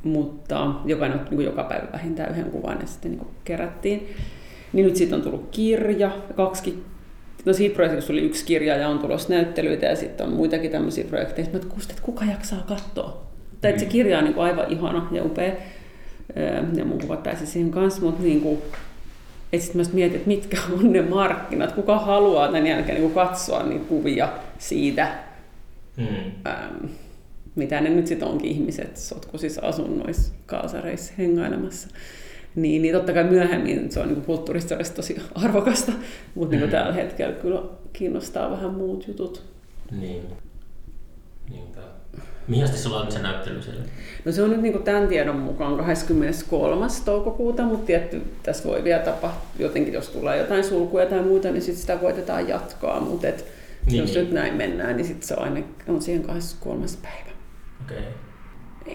mutta jokainen niin kuin joka päivä vähintään yhden kuvan ja sitten niin kerättiin. Niin nyt siitä on tullut kirja, kaksi No siitä projektista tuli yksi kirja ja on tulossa näyttelyitä ja sitten on muitakin tämmöisiä projekteja. Mä että kuka jaksaa katsoa? Tai se kirja on niin kuin aivan ihana ja upea ja mun kuvat pääsi siihen kanssa, mutta niin kuin, et sit mä mietin, että mitkä on ne markkinat, kuka haluaa tämän jälkeen niin katsoa niitä kuvia siitä, mm. ähm, mitä ne nyt sitten onkin ihmiset sotkuisissa asunnoissa, kaasareissa hengailemassa. Niin, niin totta kai myöhemmin se on niin kulttuurisesti tosi arvokasta, mutta mm. niin tällä hetkellä kyllä kiinnostaa vähän muut jutut. Niin. Niinpä. Mihin sulla on se näyttely siellä? No se on nyt niin tämän tiedon mukaan 23. toukokuuta, mutta tietty tässä voi vielä tapahtua jotenkin, jos tulee jotain sulkuja tai muuta, niin sitten sitä koitetaan jatkaa, mutta et niin, jos niin. nyt näin mennään, niin sitten se on aina on siihen 23. päivä. Okei. Okay.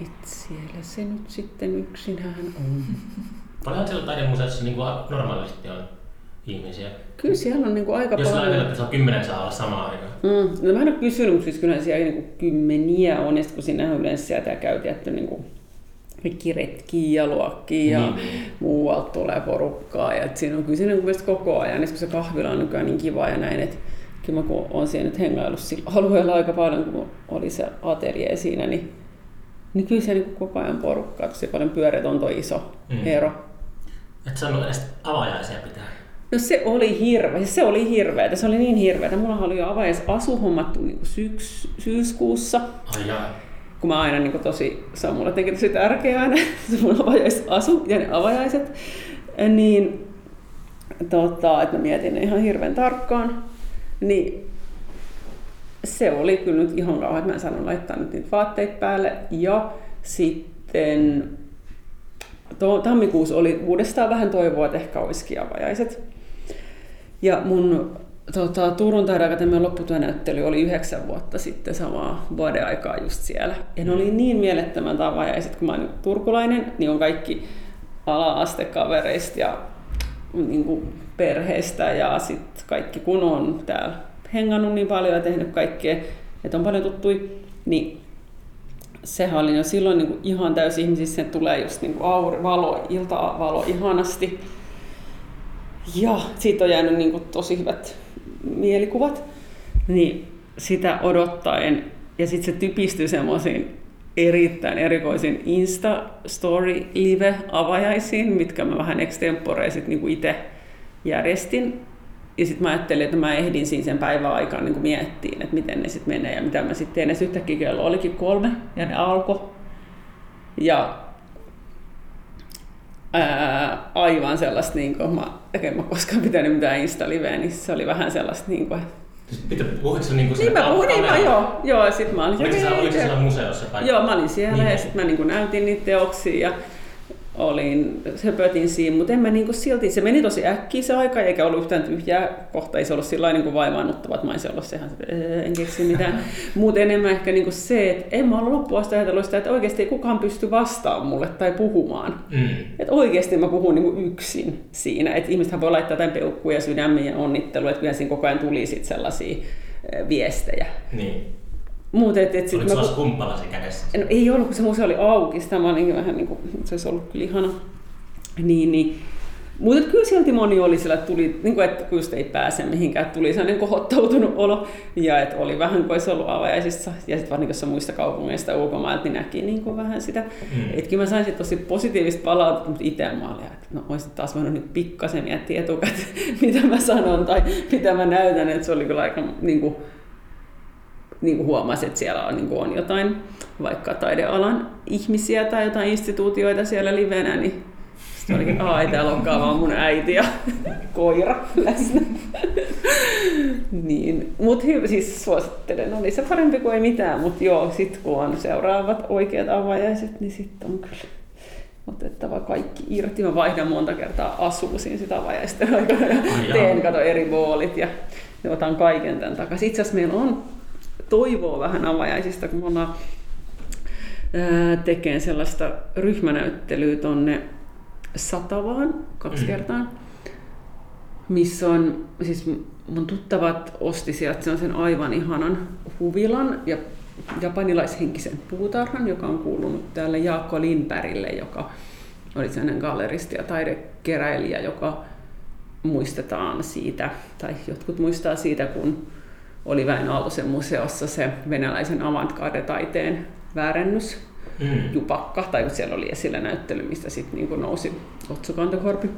Et siellä se nyt sitten yksinään on. Paljonhan siellä taidemuseossa niin kuin normaalisti on ihmisiä. Kyllä siellä on niin kuin aika Jos paljon. Jos ajatellaan, että se on kymmenen saa olla samaan aikaan. Mm. No mä en ole kysynyt, mutta siis kyllä siellä niin kuin kymmeniä on, ja kun sinne yleensä sieltä käy tietty niin kuin kaikki retkiä ja luokkia ja niin, niin. muualta tulee porukkaa. Ja siinä on kyllä siinä on koko ajan, ja kun se kahvila on nykyään niin kiva ja näin, että kyllä mä kun olen siellä nyt hengaillut sillä alueella aika paljon, kun oli se ateljee siinä, niin, niin kyllä siellä niin koko ajan porukkaa, tosi paljon pyöreät on tuo iso mm. ero. Et saanut edes avajaisia pitää. No se oli hirveä, se oli hirveä, se oli niin hirveä. Mulla oli jo asu hommattu niin syks, syyskuussa. Ai jaa. Kun mä aina niin kuin tosi, se on mulle jotenkin tosi tärkeää aina, se mun avajaisasu ja ne avajaiset. Niin tota, että mä mietin ne ihan hirveän tarkkaan, niin se oli kyllä nyt ihan kauhean, että mä en saanut laittaa nyt niitä vaatteita päälle. Ja sitten to, tammikuussa oli uudestaan vähän toivoa, että ehkä olisikin avajaiset. Ja mun tota, Turun taideakatemian lopputyönäyttely oli yhdeksän vuotta sitten samaa vuodeaikaa just siellä. Ja ne oli niin mielettömän avajaiset, kun mä olen turkulainen, niin on kaikki ala-astekavereista ja niin kuin perheestä ja sitten kaikki kun on täällä hengannut niin paljon ja tehnyt kaikkea, että on paljon tuttui, niin sehän oli jo silloin niin kuin ihan täysin ihmisissä, että tulee just niin kuin aur, valo, iltavalo ihanasti. Ja siitä on jäänyt niin kuin tosi hyvät mielikuvat. Niin sitä odottaen, ja sitten se typistyy semmoisiin erittäin erikoisin Insta-story live-avajaisiin, mitkä mä vähän extemporeisit niin itse järjestin. Ja sitten mä ajattelin, että mä ehdin siinä sen päivän aikaan niin miettiin, että miten ne sitten menee ja mitä mä sitten teen. Ja sitten yhtäkkiä kello olikin kolme ja ne alkoi. Ja ää, aivan sellaista, niin kuin, mä, en mä koskaan pitänyt mitään Insta-liveä, niin se oli vähän sellaista, niin kuin, Pitää, puhuitko sä niinku niin mä puhuin, niin mä, joo, joo, sit mä olin Oliko se, oliko siellä museossa? Vai? Joo, mä olin siellä niin. ja sit mä niin näytin niitä teoksia ja olin, höpötin siinä, mutta en mä niinku silti, se meni tosi äkkiä se aika, eikä ollut yhtään tyhjää kohta, ei se ollut sillä niin vaivaannuttava, että mä olisin ollut sehän, en keksi mitään. Mutta enemmän ehkä niinku se, että en mä ollut loppuun asti ajatellut sitä, että oikeasti ei kukaan pysty vastaamaan mulle tai puhumaan. Mm. Että oikeasti mä puhun niinku yksin siinä, että ihmisethän voi laittaa jotain peukkuja, sydämiä ja onnittelua, että kyllä siinä koko ajan tuli sit sellaisia viestejä. Niin. Mut, et, et Oliko sulla kumppalasi kädessä? No, ei ollut, kun se museo oli auki. Sitä mä olin vähän niin kuin, se olisi ollut kyllä ihana. Niin, niin. Mutta kyllä silti moni oli sillä, että, tuli, niin kuin, että just ei pääse mihinkään, että tuli sellainen kohottautunut olo ja että oli vähän kuin olisi ollut avajaisissa. Ja sitten varsinkin muista kaupungeista ulkomailta, niin näki niin kuin vähän sitä. Mm. Kyllä mä sain sit tosi positiivista palautetta, mutta itse mä olin, että no olisin taas voinut nyt pikkasen miettiä etukäteen, mitä mä sanon tai mitä mä näytän. Että se oli kyllä aika niin kuin, niin kuin huomasi, että siellä on, niin kuin on jotain vaikka taidealan ihmisiä tai jotain instituutioita siellä livenä, niin sitten olikin, että ei täällä olekaan vaan mun äiti ja koira läsnä. niin, mutta hyvä, siis suosittelen, oli se parempi kuin ei mitään, mutta joo, sitten kun on seuraavat oikeat avajaiset, niin sitten on kyllä otettava kaikki irti. Mä vaihdan monta kertaa asuusin sitä avajaisten aikana ja teen kato eri boolit ja otan kaiken tämän takaisin. Itse asiassa meillä on toivoa vähän avajaisista, kun me ollaan tekemään sellaista ryhmänäyttelyä tonne Satavaan kaksi mm. kertaa, missä on, siis mun tuttavat osti sieltä sen aivan ihanan huvilan ja japanilaishenkisen puutarhan, joka on kuulunut täällä Jaakko Lindbergille, joka oli sellainen galleristi ja taidekeräilijä, joka muistetaan siitä, tai jotkut muistaa siitä, kun oli Väinö Aaltosen museossa se venäläisen avantgarde-taiteen väärennys, mm. jupakka, tai siellä oli esillä näyttely, mistä sitten niin nousi Otso Kantokorpi.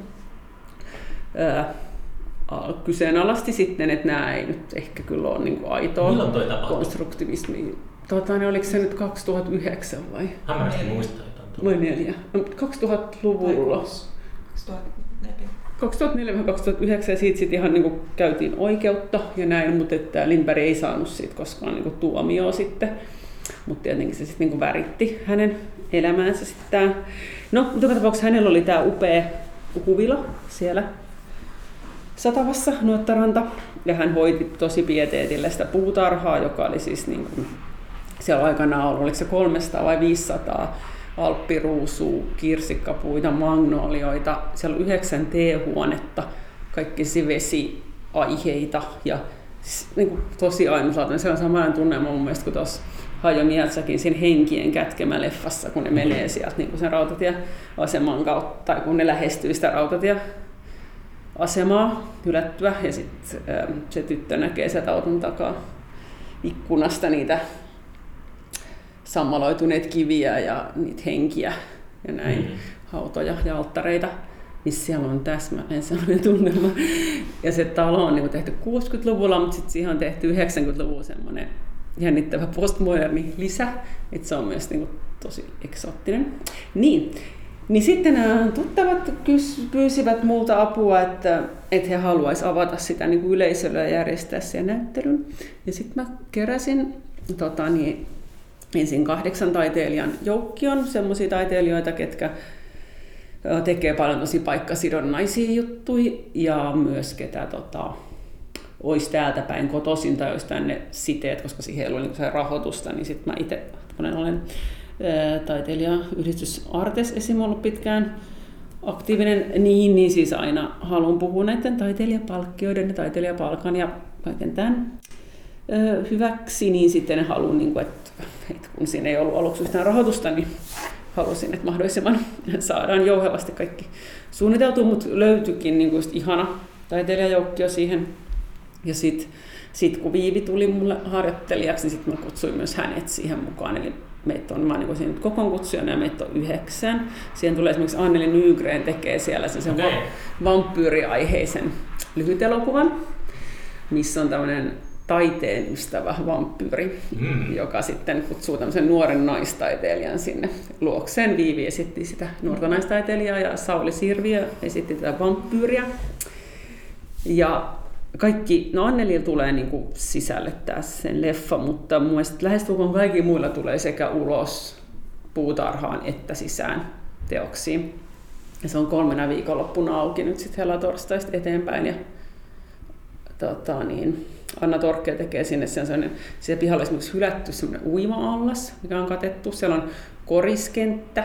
kyseenalaisti sitten, että nämä ei nyt ehkä kyllä ole niin aitoa konstruktivismia. Tota, niin oliko se nyt 2009 vai? Hämärästi muistaa jotain. Vai neljä. No, 2000-luvulla. 2004. 2004-2009 ja siitä sitten ihan niin käytiin oikeutta ja näin, mutta että Lindberg ei saanut siitä koskaan niin tuomioon sitten. Mutta tietenkin se sitten niin väritti hänen elämäänsä sitten No, joka tapauksessa hänellä oli tämä upea huvila siellä Satavassa, Nuottaranta, ja hän hoiti tosi pieteetillä sitä puutarhaa, joka oli siis niin kuin, siellä aikanaan ollut, oliko se 300 vai 500 alppiruusua, kirsikkapuita, magnolioita. Siellä on yhdeksän teehuonetta, kaikki vesiaiheita ja niin kuin, tosi ainutlaatuinen. Se on samanlainen tunnelma mun mielestä kuin tuossa Hajo Mietsäkin siinä henkien kätkemä leffassa, kun ne menee sieltä niin kuin sen rautatieaseman kautta, tai kun ne lähestyy sitä rautatieasemaa hylättyä, ja sitten ähm, se tyttö näkee sieltä auton takaa ikkunasta niitä sammaloituneet kiviä ja niitä henkiä ja näin, mm. hautoja ja alttareita, niin siellä on täsmälleen sellainen tunnelma. Ja se talo on niin tehty 60-luvulla, mutta sitten siihen on tehty 90-luvulla semmoinen jännittävä postmoderni lisä, että se on myös niin kuin tosi eksoottinen. Niin, Niin sitten nämä tuttavat kys, pyysivät multa apua, että, että he haluaisivat avata sitä niin kuin yleisölle ja järjestää sen näyttelyn. Ja sitten mä keräsin tota, niin, ensin kahdeksan taiteilijan joukkion, semmoisia taiteilijoita, ketkä tekee paljon tosi paikkasidonnaisia juttuja ja myös ketä tota, olisi täältä päin kotoisin tai olisi tänne siteet, koska siihen ei ollut niin rahoitusta, niin sitten mä itse olen taiteilijayhdistys Artes esim. ollut pitkään aktiivinen niin, niin siis aina haluan puhua näiden taiteilijapalkkioiden ja taiteilijapalkan ja kaiken tämän hyväksi, niin sitten haluan, niin kuin, että, että kun siinä ei ollut aluksi yhtään rahoitusta, niin halusin, että mahdollisimman saadaan jouhevasti kaikki suunniteltu, mutta löytyikin niin kuin ihana taiteilijajoukkio siihen. Ja sitten sit kun Viivi tuli mulle harjoittelijaksi, niin sitten mä kutsuin myös hänet siihen mukaan. Eli meitä on, mä oon niin siinä kokoon kutsujana ja meitä on yhdeksän. Siihen tulee esimerkiksi Anneli Nygren tekee siellä sen okay. vampyyriaiheisen lyhytelokuvan, missä on tämmöinen taiteen ystävä vampyyri, mm. joka sitten kutsuu tämmöisen nuoren naistaiteilijan sinne luokseen. Viivi esitti sitä nuorta naistaiteilijaa ja Sauli Sirviö esitti tätä vampyyriä. Ja kaikki, no Annelilla tulee niin kuin sisällyttää sen leffa, mutta mun mielestä lähestulkoon kaikki muilla tulee sekä ulos puutarhaan että sisään teoksiin. Ja se on kolmena viikonloppuna auki nyt sitten helatorstaista eteenpäin. Ja, tota, niin, Anna Torkke tekee sinne sen sellainen, siellä pihalla esimerkiksi hylätty semmoinen uima-allas, mikä on katettu. Siellä on koriskenttä.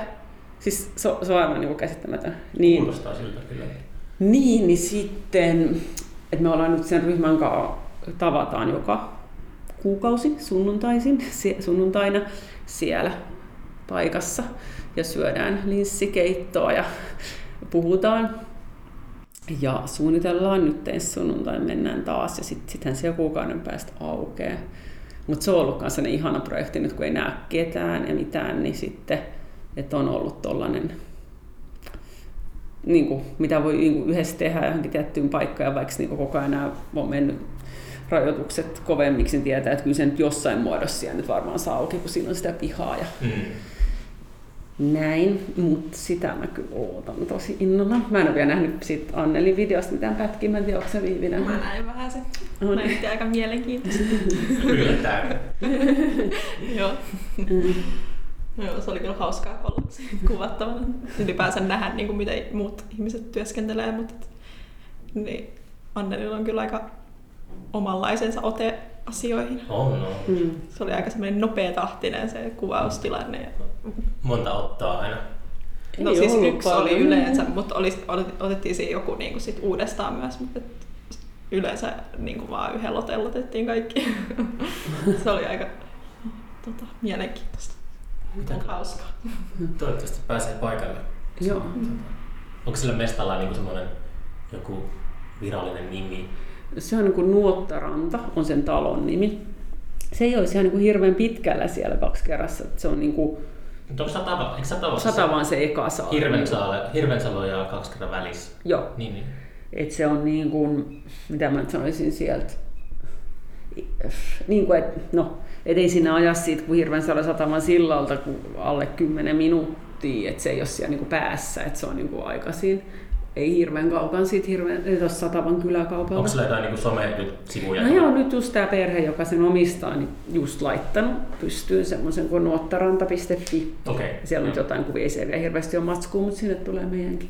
Siis se, se on aivan niin käsittämätön. Niin, Kuulostaa siltä kyllä. Niin, niin sitten että me ollaan nyt sen ryhmän kanssa tavataan joka kuukausi sunnuntaisin, sunnuntaina siellä paikassa ja syödään linssikeittoa ja puhutaan. Ja suunnitellaan nyt ensi sunnuntain mennään taas ja sitten sittenhän se kuukauden päästä aukeaa. Mutta se on ollut myös ihana projekti nyt kun ei näe ketään ja mitään, niin sitten, että on ollut tollainen niin kuin, mitä voi niin kuin yhdessä tehdä johonkin tiettyyn paikkaan, ja vaikka niin kuin koko ajan nämä on mennyt rajoitukset kovemmiksi, niin tietää, että kyllä se nyt jossain muodossa siellä nyt varmaan saa auki, kun siinä on sitä pihaa ja mm. Näin, mutta sitä mä kyllä ootan tosi innolla. Mä en ole vielä nähnyt sit Annelin videosta mitään pätkiä, mä en tiedä, onko se Viivi Mä näin vähän se. On. Näytti aika mielenkiintoista. Yllättäen. Joo. Mm. No joo, se oli kyllä hauskaa olla kuvattavana. Ylipäänsä nähdä, niin kuin miten muut ihmiset työskentelee, mutta niin Annelilla on kyllä aika omanlaisensa ote asioihin. On, no. Mm. Se oli aika semmoinen nopeatahtinen se kuvaustilanne. Monta ottaa aina. No Ei siis yksi paljon. oli yleensä, mutta oli, otettiin siinä joku niin kuin sit uudestaan myös, mutta yleensä niin kuin vaan yhdellä otella otettiin kaikki. se oli aika tota, mielenkiintoista. Mitä on hauskaa. Toivottavasti pääsee paikalle. Joo. Onko sillä mestalla niin semmoinen joku virallinen nimi? Se on niin kuin Nuottaranta, on sen talon nimi. Se ei olisi ihan niin kuin hirveän pitkällä siellä kaksi kerrassa. Se on niin kuin, Onko sata, eikö vaan se eka saari. Hirvensalo, Hirvensalo ja kaksi kertaa välissä. Joo. Niin, niin. Et se on niin kuin, mitä mä sanoisin sieltä, niin kuin, että no, et ei siinä aja siitä, kun hirveän sataman sillalta kun alle 10 minuuttia, että se ei ole siellä niin päässä, että se on niin aikaisin. Ei hirveän kaukan siitä hirveän, tuossa Satavan kyläkaupalla. Onko sillä jotain niin some-sivuja? No joo, nyt just tämä perhe, joka sen omistaa, niin just laittanut pystyyn semmoisen kuin nuottaranta.fi. Okay. Siellä on jotain kuvia, ei se vielä hirveästi ole matskua, mutta sinne tulee meidänkin.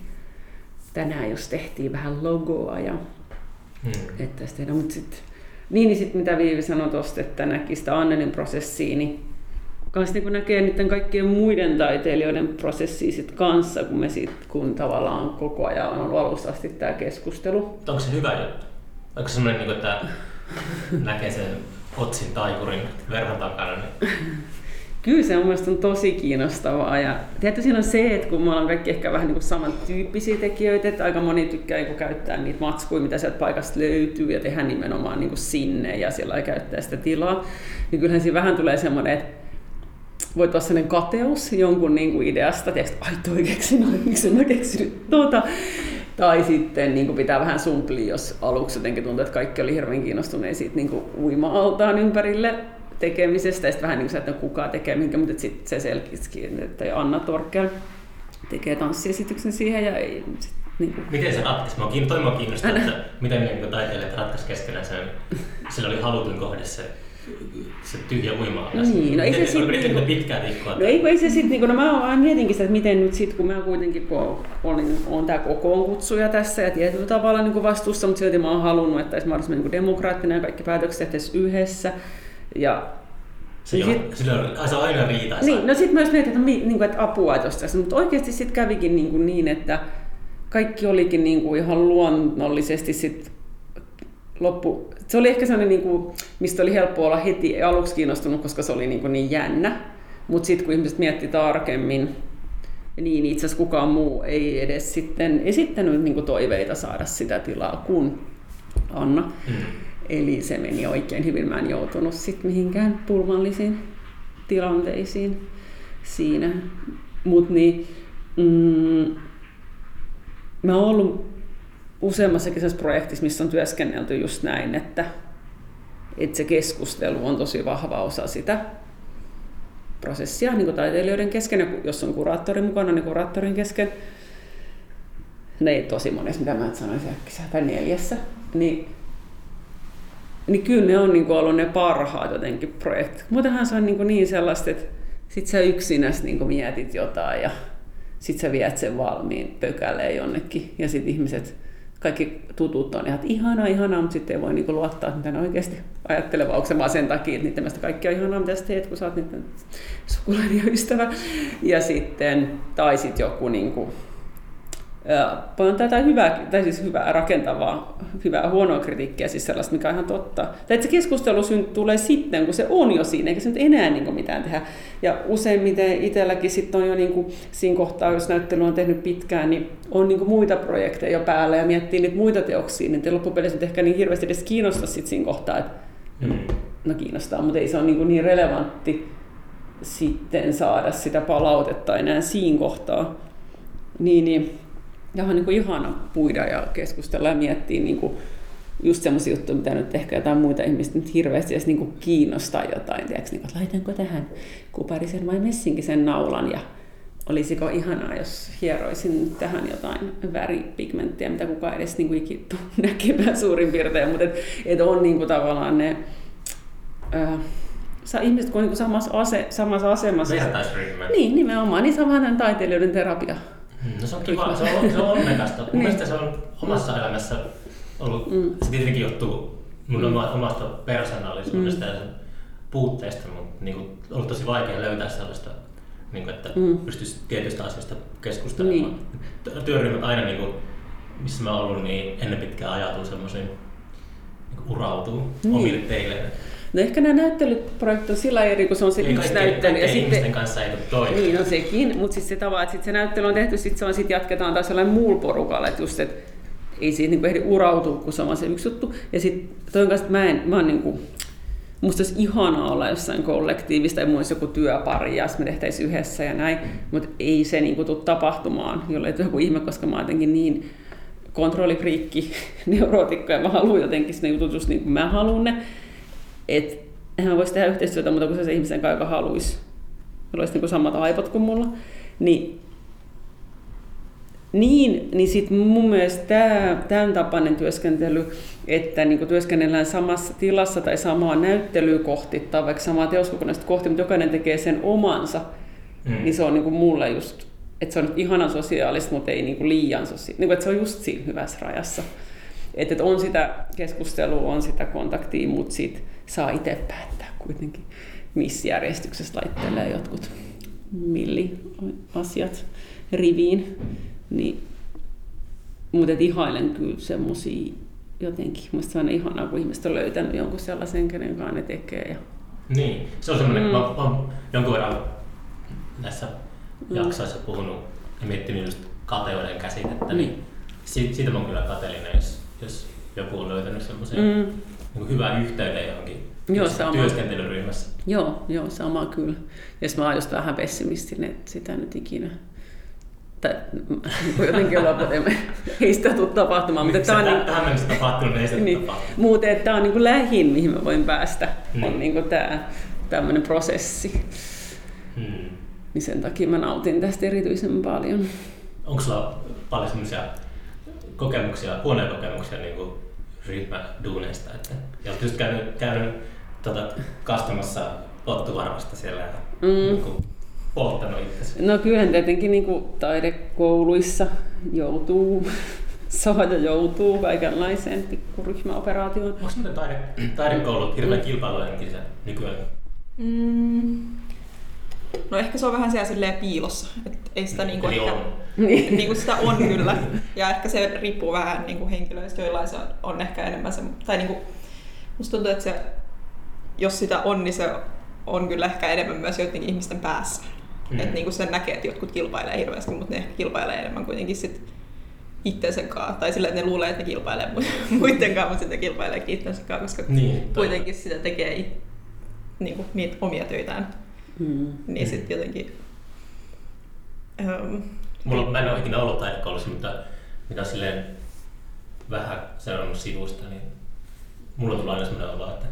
Tänään jos tehtiin vähän logoa ja hmm. että tehdä, mutta sitten niin, niin sitten mitä Viivi sanoi tuosta, että näki sitä Annelin prosessia, niin kans niin näkee niiden kaikkien muiden taiteilijoiden prosessia sit kanssa, kun me sit, kun tavallaan koko ajan on ollut alusta asti tämä keskustelu. Onko se hyvä juttu? Onko se semmoinen, niin että näkee sen otsin taikurin verran takana? Niin Kyllä se on mielestäni tosi kiinnostavaa. Ja tietysti siinä on se, että kun me ollaan kaikki ehkä vähän niin samantyyppisiä tekijöitä, että aika moni tykkää niin käyttää niitä matskuja, mitä sieltä paikasta löytyy ja tehdä nimenomaan niin sinne ja siellä ei käyttää sitä tilaa, niin kyllähän siinä vähän tulee semmoinen, että voi tuossa sellainen kateus jonkun niin kuin ideasta, että ai toi keksin, ai miksi mä keksin tuota. Tai sitten niin kuin pitää vähän sumplia, jos aluksi jotenkin tuntuu, että kaikki oli hirveän kiinnostuneet siitä niin uima-altaan ympärille tekemisestä, ja sitten vähän niin kuin että kuka tekee minkä, mutta sitten se selkisikin, että Anna Torkel tekee tanssiesityksen siihen ja ei, sit, niin kuin... Miten se ratkaisi? Mä kiinnostaa, että miten niin taiteilijat ratkaisi keskenään sen. Sillä oli halutun kohde se se tyhjä uima Niin, no ei se sitten... Niinku, pitkään liikkua? No ei, ei se sitten, niinku, no mä vaan mietinkin sitä, että miten nyt sitten, kun mä kuitenkin kun olin, olen tämä kutsuja tässä ja tietyllä tavalla niin vastuussa, mutta silti mä oon halunnut, että olisi mahdollisimman niin demokraattinen ja kaikki päätökset tehtäisiin yhdessä. Ja se, niin sit, sillä on, se on aina riitaisa. Niin, no sitten myös mietin, että, niin kuin, että apua tuosta. Mutta oikeasti sitten kävikin niin, kuin niin, että kaikki olikin niin kuin ihan luonnollisesti sit loppu, se oli ehkä sellainen, niin kuin, mistä oli helppo olla heti aluksi kiinnostunut, koska se oli niin, kuin niin jännä. Mutta sitten kun ihmiset mietti tarkemmin, niin itse asiassa kukaan muu ei edes sitten esittänyt niin kuin toiveita saada sitä tilaa kuin Anna. Mm. Eli se meni oikein hyvin. Mä en joutunut sitten mihinkään pulmallisiin tilanteisiin siinä. Mutta niin, mm, mä oon ollut useammassakin sellaisessa projektissa, missä on työskennelty just näin, että, että se keskustelu on tosi vahva osa sitä prosessia niin kuin taiteilijoiden kesken, ja jos on kuraattori mukana, niin kuraattorin kesken. Ne ei tosi monessa, mitä mä sanoisin, äkkiä, tai neljässä. Niin, niin kyllä ne on niin kuin ollut ne parhaat jotenkin projektit. Muutenhan se on niin, kuin niin sellaista, että sit sä yksinäs niin kuin mietit jotain ja sit sä viet sen valmiin pökäleen jonnekin ja sit ihmiset kaikki tutut on ihan, että ihanaa, ihanaa, mutta sitten ei voi niinku luottaa, että ne oikeasti ajattelee, onko se vaan sen takia, että niiden mielestä kaikki on ihanaa, mitä sä teet, kun sä oot niiden sukulainen ja ystävä. Ja sitten, tai sitten joku niinku, paljon tätä hyvää, tai siis hyvää rakentavaa, hyvää huonoa kritiikkiä, siis sellaista, mikä on ihan totta. Tai että se keskustelu tulee sitten, kun se on jo siinä, eikä se nyt enää niin kuin mitään tehdä. Ja useimmiten itselläkin sitten on jo niin kuin, siinä kohtaa, jos näyttely on tehnyt pitkään, niin on niin kuin muita projekteja jo päällä ja miettii niitä muita teoksia, niin loppupeleissä nyt ehkä niin hirveästi edes kiinnostaa sitten siinä kohtaa, että mm. no kiinnostaa, mutta ei se ole niin, kuin niin relevantti sitten saada sitä palautetta enää siinä kohtaa. Niin, niin ja on niin kuin ihana puida ja keskustella ja miettiä niin kuin just semmoisia juttuja, mitä nyt ehkä jotain muita ihmistä nyt hirveästi edes niin kuin kiinnostaa jotain. Tiedätkö, niin kuin, laitanko tähän kuparisen vai messinkisen naulan ja olisiko ihanaa, jos hieroisin tähän jotain väripigmenttiä, mitä kukaan edes niin kuin ikin näkemään suurin piirtein, mutta et, et on niin kuin tavallaan ne äh, ihmiset, kun on niin kuin samassa, ase, samassa asemassa. Niin, nimenomaan. Niin se on vähän taiteilijoiden terapia no se on kiva, se on, se on onnekasta. Mun mielestä se on omassa elämässä ollut, mm. se tietenkin johtuu mun mm. omasta persoonallisuudesta mm. ja sen puutteesta, mutta niin kuin, ollut tosi vaikea löytää sellaista, niin kuin, että mm. pystyisi tietystä asioista keskustelemaan. Niin. Työryhmät aina, niin kuin, missä mä oon ollut, niin ennen pitkään ajatuu semmoisiin, niin urautuu niin. omille teille. No ehkä nämä näyttelyprojektit on sillä eri, kun se on se Eli yksi näyttely. Ja sitten, kanssa ei toimi. Niin, no sekin, mutta siis se tava, että sit se näyttely on tehty, sitten se on, sit jatketaan taas jollain muulla porukalla, että just, että ei siitä niin ehdi urautua, kun se on se yksi juttu. Ja sitten toinen kanssa, että mä, en, mä oon niin kuin, musta olisi ihanaa olla jossain kollektiivista, ja olisi joku työpari, ja me tehtäisiin yhdessä ja näin, mutta ei se niin kuin, tule tapahtumaan, jollei joku ihme, koska mä oon jotenkin niin kontrollifriikki, neurootikko, ja mä haluan jotenkin ne jutut just niin kuin mä haluan ne, että eihän voisi tehdä yhteistyötä muuta kuin se ihmisen kanssa, joka haluaisi. Jolla olisi niin samat aivot kuin mulla. Niin, niin, niin sitten mun mielestä tämä, tämän tapainen työskentely, että niin työskennellään samassa tilassa tai samaa näyttelyä kohti tai vaikka samaa teoskokonaista kohti, mutta jokainen tekee sen omansa, mm. niin se on niin kuin mulle just, että se on ihana sosiaalista, mutta ei niin kuin liian sosiaalista. Niin kuin, että se on just siinä hyvässä rajassa. Että, että on sitä keskustelua, on sitä kontaktia, mutta sitten saa itse päättää kuitenkin, missä järjestyksessä laittelee jotkut milliasiat riviin. Niin, mutta ihailen kyllä semmoisia jotenkin. Musta se on ihanaa, kun ihmiset on löytänyt jonkun sellaisen, kenen kanssa ne tekee. Ja... Niin, se on semmoinen, mm. mä, mä jonkun verran näissä mm. jaksoissa puhunut ja miettinyt just kateuden käsitettä, niin mm. niin siitä, siitä mä oon kyllä kateellinen, jos, jos joku on löytänyt semmoisen mm niin hyvän yhteyden johonkin joo, sama. työskentelyryhmässä. Joo, joo, sama kyllä. Jos mä oon just vähän pessimistinen, että sitä nyt ikinä tai niin jotenkin että ei sitä tule tapahtumaan. Mutta tämä on niin, tähän mennessä tapahtunut, ei se niin. Mutta tämä on niin kuin lähin, mihin mä voin päästä, mm. on niin kuin tämä tämmöinen prosessi. Hmm. niin sen takia mä nautin tästä erityisen paljon. Onko sulla paljon semmoisia kokemuksia, huoneen kokemuksia niin kuin ryhmäduuneista? Että, ja olet just käynyt, käynyt tota, kastamassa pottuvarmasta siellä ja mm. niin kuin, polttanut itsesi. No kyllähän tietenkin niin kuin taidekouluissa joutuu saada joutuu kaikenlaiseen pikkuryhmäoperaatioon. Onko muuten taide, taidekoulut hirveän mm. kilpailuhenkisiä nykyään? Mm. No ehkä se on vähän siellä silleen piilossa. Et ei sitä niinku Eli ehkä, on. Niinku sitä on kyllä. Ja ehkä se riippuu vähän niinku henkilöistä, joilla se on ehkä enemmän se, tai niinku, musta tuntuu, että se, jos sitä on, niin se on kyllä ehkä enemmän myös joidenkin ihmisten päässä. Mm. Että niinku sen näkee, että jotkut kilpailee hirveästi, mutta ne ehkä kilpailee enemmän kuitenkin sit itsensä kanssa. Tai sillä, että ne luulee, että ne kilpailee muiden kanssa, mutta sitten kilpailee itsensä kanssa, koska niin, kuitenkin sitä tekee niin kuin, niitä omia töitään. Mm. Niin sitten jotenkin... Um, Mulla, mä en ole ikinä ollut taidekoulussa, mutta mitä silleen vähän seurannut sivusta, niin mulla tulee aina sellainen olo, että,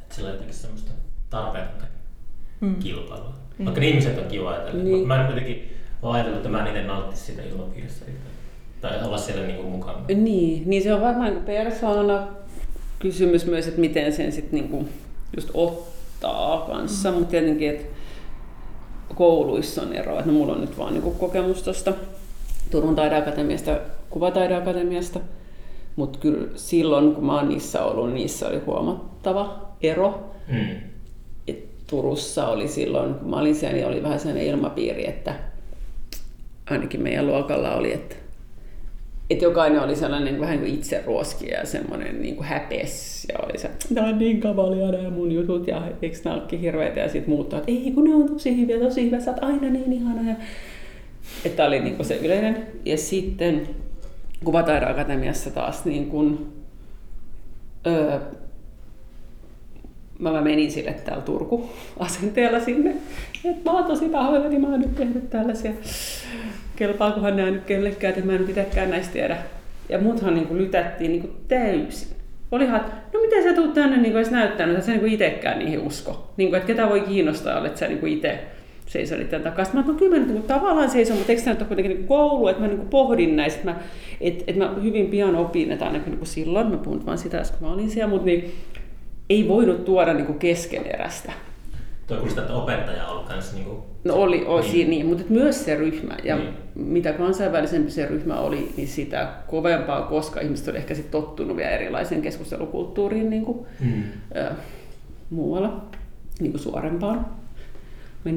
että sillä on jotenkin semmoista tarpeetonta mm. kilpailua. Mm. Vaikka ne ihmiset on kiva ajatella. Niin. Mä en jotenkin ole ajatellut, että mä en itse nauttisi siitä ilmapiirissä tai olla siellä niin kuin mukana. Niin, niin se on varmaan persoona kysymys myös, että miten sen sitten niin just ottaa kanssa, mm. mutta tietenkin, että kouluissa on eroa. Että no, mulla on nyt vaan niin kokemus tuosta Turun taideakatemiasta, kuvataideakatemiasta, mutta kyllä silloin, kun mä oon niissä ollut, niissä oli huomattava ero. Mm. Et Turussa oli silloin, kun mä olin siellä, niin oli vähän sellainen ilmapiiri, että ainakin meidän luokalla oli, että että jokainen oli sellainen vähän kuin itse ruoskija ja semmoinen niin kuin häpes. Ja oli se, nämä on niin kavalia nämä mun jutut ja eikö nämä olekin hirveitä. Ja sitten muuttaa, että ei kun ne on tosi hyviä, tosi hyviä, sä oot aina niin ihana. Ja, että oli niin kuin se yleinen. Ja sitten Kuvataideakatemiassa taas niin kuin, öö, mä, menin sille täällä Turku-asenteella sinne. Että mä oon tosi pahoillani, mä oon nyt tehnyt tällaisia kelpaakohan nämä nyt kellekään, että mä en nyt itsekään näistä tiedä. Ja muthan niin kuin lytättiin niin kuin täysin. Olihan, no miten sä tuut tänne niin edes näyttänyt, että sä niin itsekään niihin usko. Niin kuin, että ketä voi kiinnostaa, että sä niin itse seisolit tämän takaa. Sitten mä no kyllä mä niin tavallaan seison, mutta eikö tämä nyt ole kuitenkin niin koulu, että mä niin pohdin näistä, että mä, että, että mä hyvin pian opin, että ainakin niin silloin, mä puhun vaan sitä, kun mä olin siellä, mutta niin, ei voinut tuoda niin keskeneräistä Tuo kuulostaa, että opettaja on ollut kanssa niin kuin... No oli, oli niin. niin, mutta myös se ryhmä. Ja niin. mitä kansainvälisempi se ryhmä oli, niin sitä kovempaa, koska ihmiset oli ehkä sit tottunut vielä erilaisen keskustelukulttuuriin niin kuin, mm. äh, muualla, niin kuin suorempaan. Niin,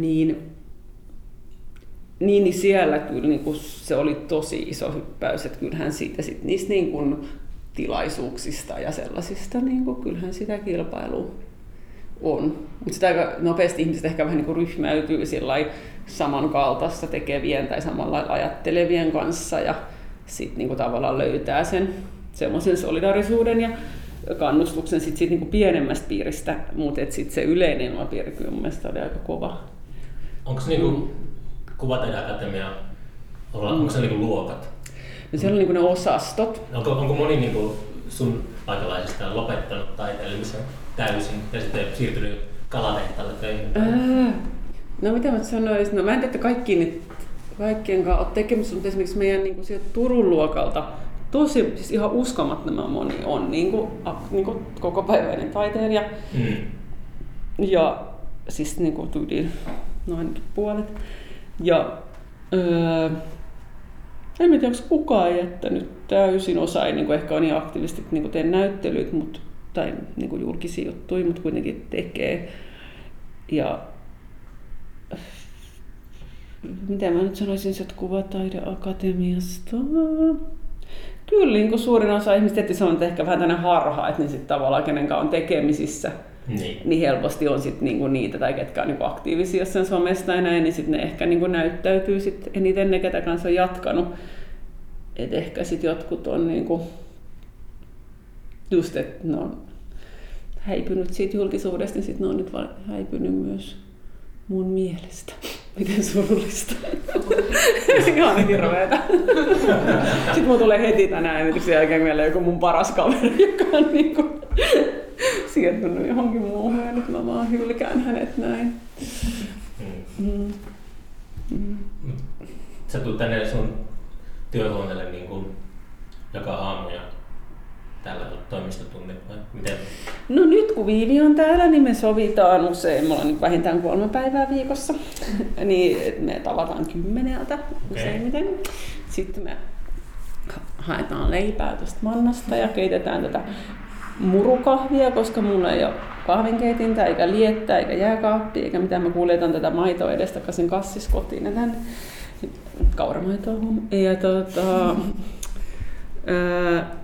niin, niin siellä kyllä niin kuin se oli tosi iso hyppäys, että kyllähän siitä sit niistä niin kuin tilaisuuksista ja sellaisista, niin kuin, kyllähän sitä kilpailua on. Mutta sitä aika nopeasti ihmiset ehkä vähän niin ryhmäytyy samankaltaista tekevien tai samalla ajattelevien kanssa ja sitten niin tavallaan löytää sen semmoisen solidarisuuden ja kannustuksen sit siitä niin kuin pienemmästä piiristä, mutta sitten se yleinen ilmapiiri kyllä mun mielestä oli aika kova. Onko se niin mm. kuvataideakatemia, onko se niin luokat? No siellä on niin ne osastot. Onko, onko moni niin kuin sun aikalaisista lopettanut taiteellisen täysin ja sitten siirtynyt kalatehtaalle töihin? Öö, no mitä mä sanoisin, no mä en tiedä, että kaikki nyt, kaikkien kanssa olet tekemisissä, mutta esimerkiksi meidän niin kuin sieltä Turun luokalta tosi, siis ihan uskomattoman moni on niin kuin, niin kuin koko päiväinen taiteilija. Mm. Ja siis niin kuin tyyliin noin puolet. Ja öö, en tiedä, onko kukaan jättänyt täysin. Osa ei niin kuin ehkä ole niin aktiivisesti niin tee näyttelyt, mutta tai niin kuin julkisia juttuja, mutta kuitenkin tekee. Ja mitä mä nyt sanoisin että kuvataideakatemiasta? Kyllä niin kuin suurin osa ihmistä tietysti on ehkä vähän tänne harha, että ne sitten tavallaan kenen on tekemisissä, niin, niin helposti on sit niinku niitä tai ketkä on niinku aktiivisia jossain somesta ja näin, niin sitten ne ehkä niinku näyttäytyy sit eniten ne, ketä kanssa on jatkanut. Et ehkä sitten jotkut on niinku, just, että ne on häipynyt siitä julkisuudesta, niin sitten ne on nyt häipynyt myös mun mielestä. Miten surullista. Ihan hirveetä. Sitten mun tulee heti tänään äänityksen jälkeen mieleen joku mun paras kaveri, joka on niinku siirtynyt johonkin muuhun ja nyt mä vaan hylkään hänet näin. Mm. Mm. Sä tulet tänne sun työhuoneelle niin kuin joka aamu ja täällä toimistotunnit vai miten? No nyt kun Viivi on täällä, niin me sovitaan usein, mulla on nyt vähintään kolme päivää viikossa, niin me tavataan kymmeneltä okay. useimmiten. Sitten me haetaan leipää tuosta mannasta ja keitetään tätä murukahvia, koska mulla ei ole kahvinkeitintä, eikä liettä, eikä jääkaappi, eikä mitään. Mä kuljetan tätä maitoa edestakaisin kassiskotiin ja tänne kauramaitoa. Ja tota, ää,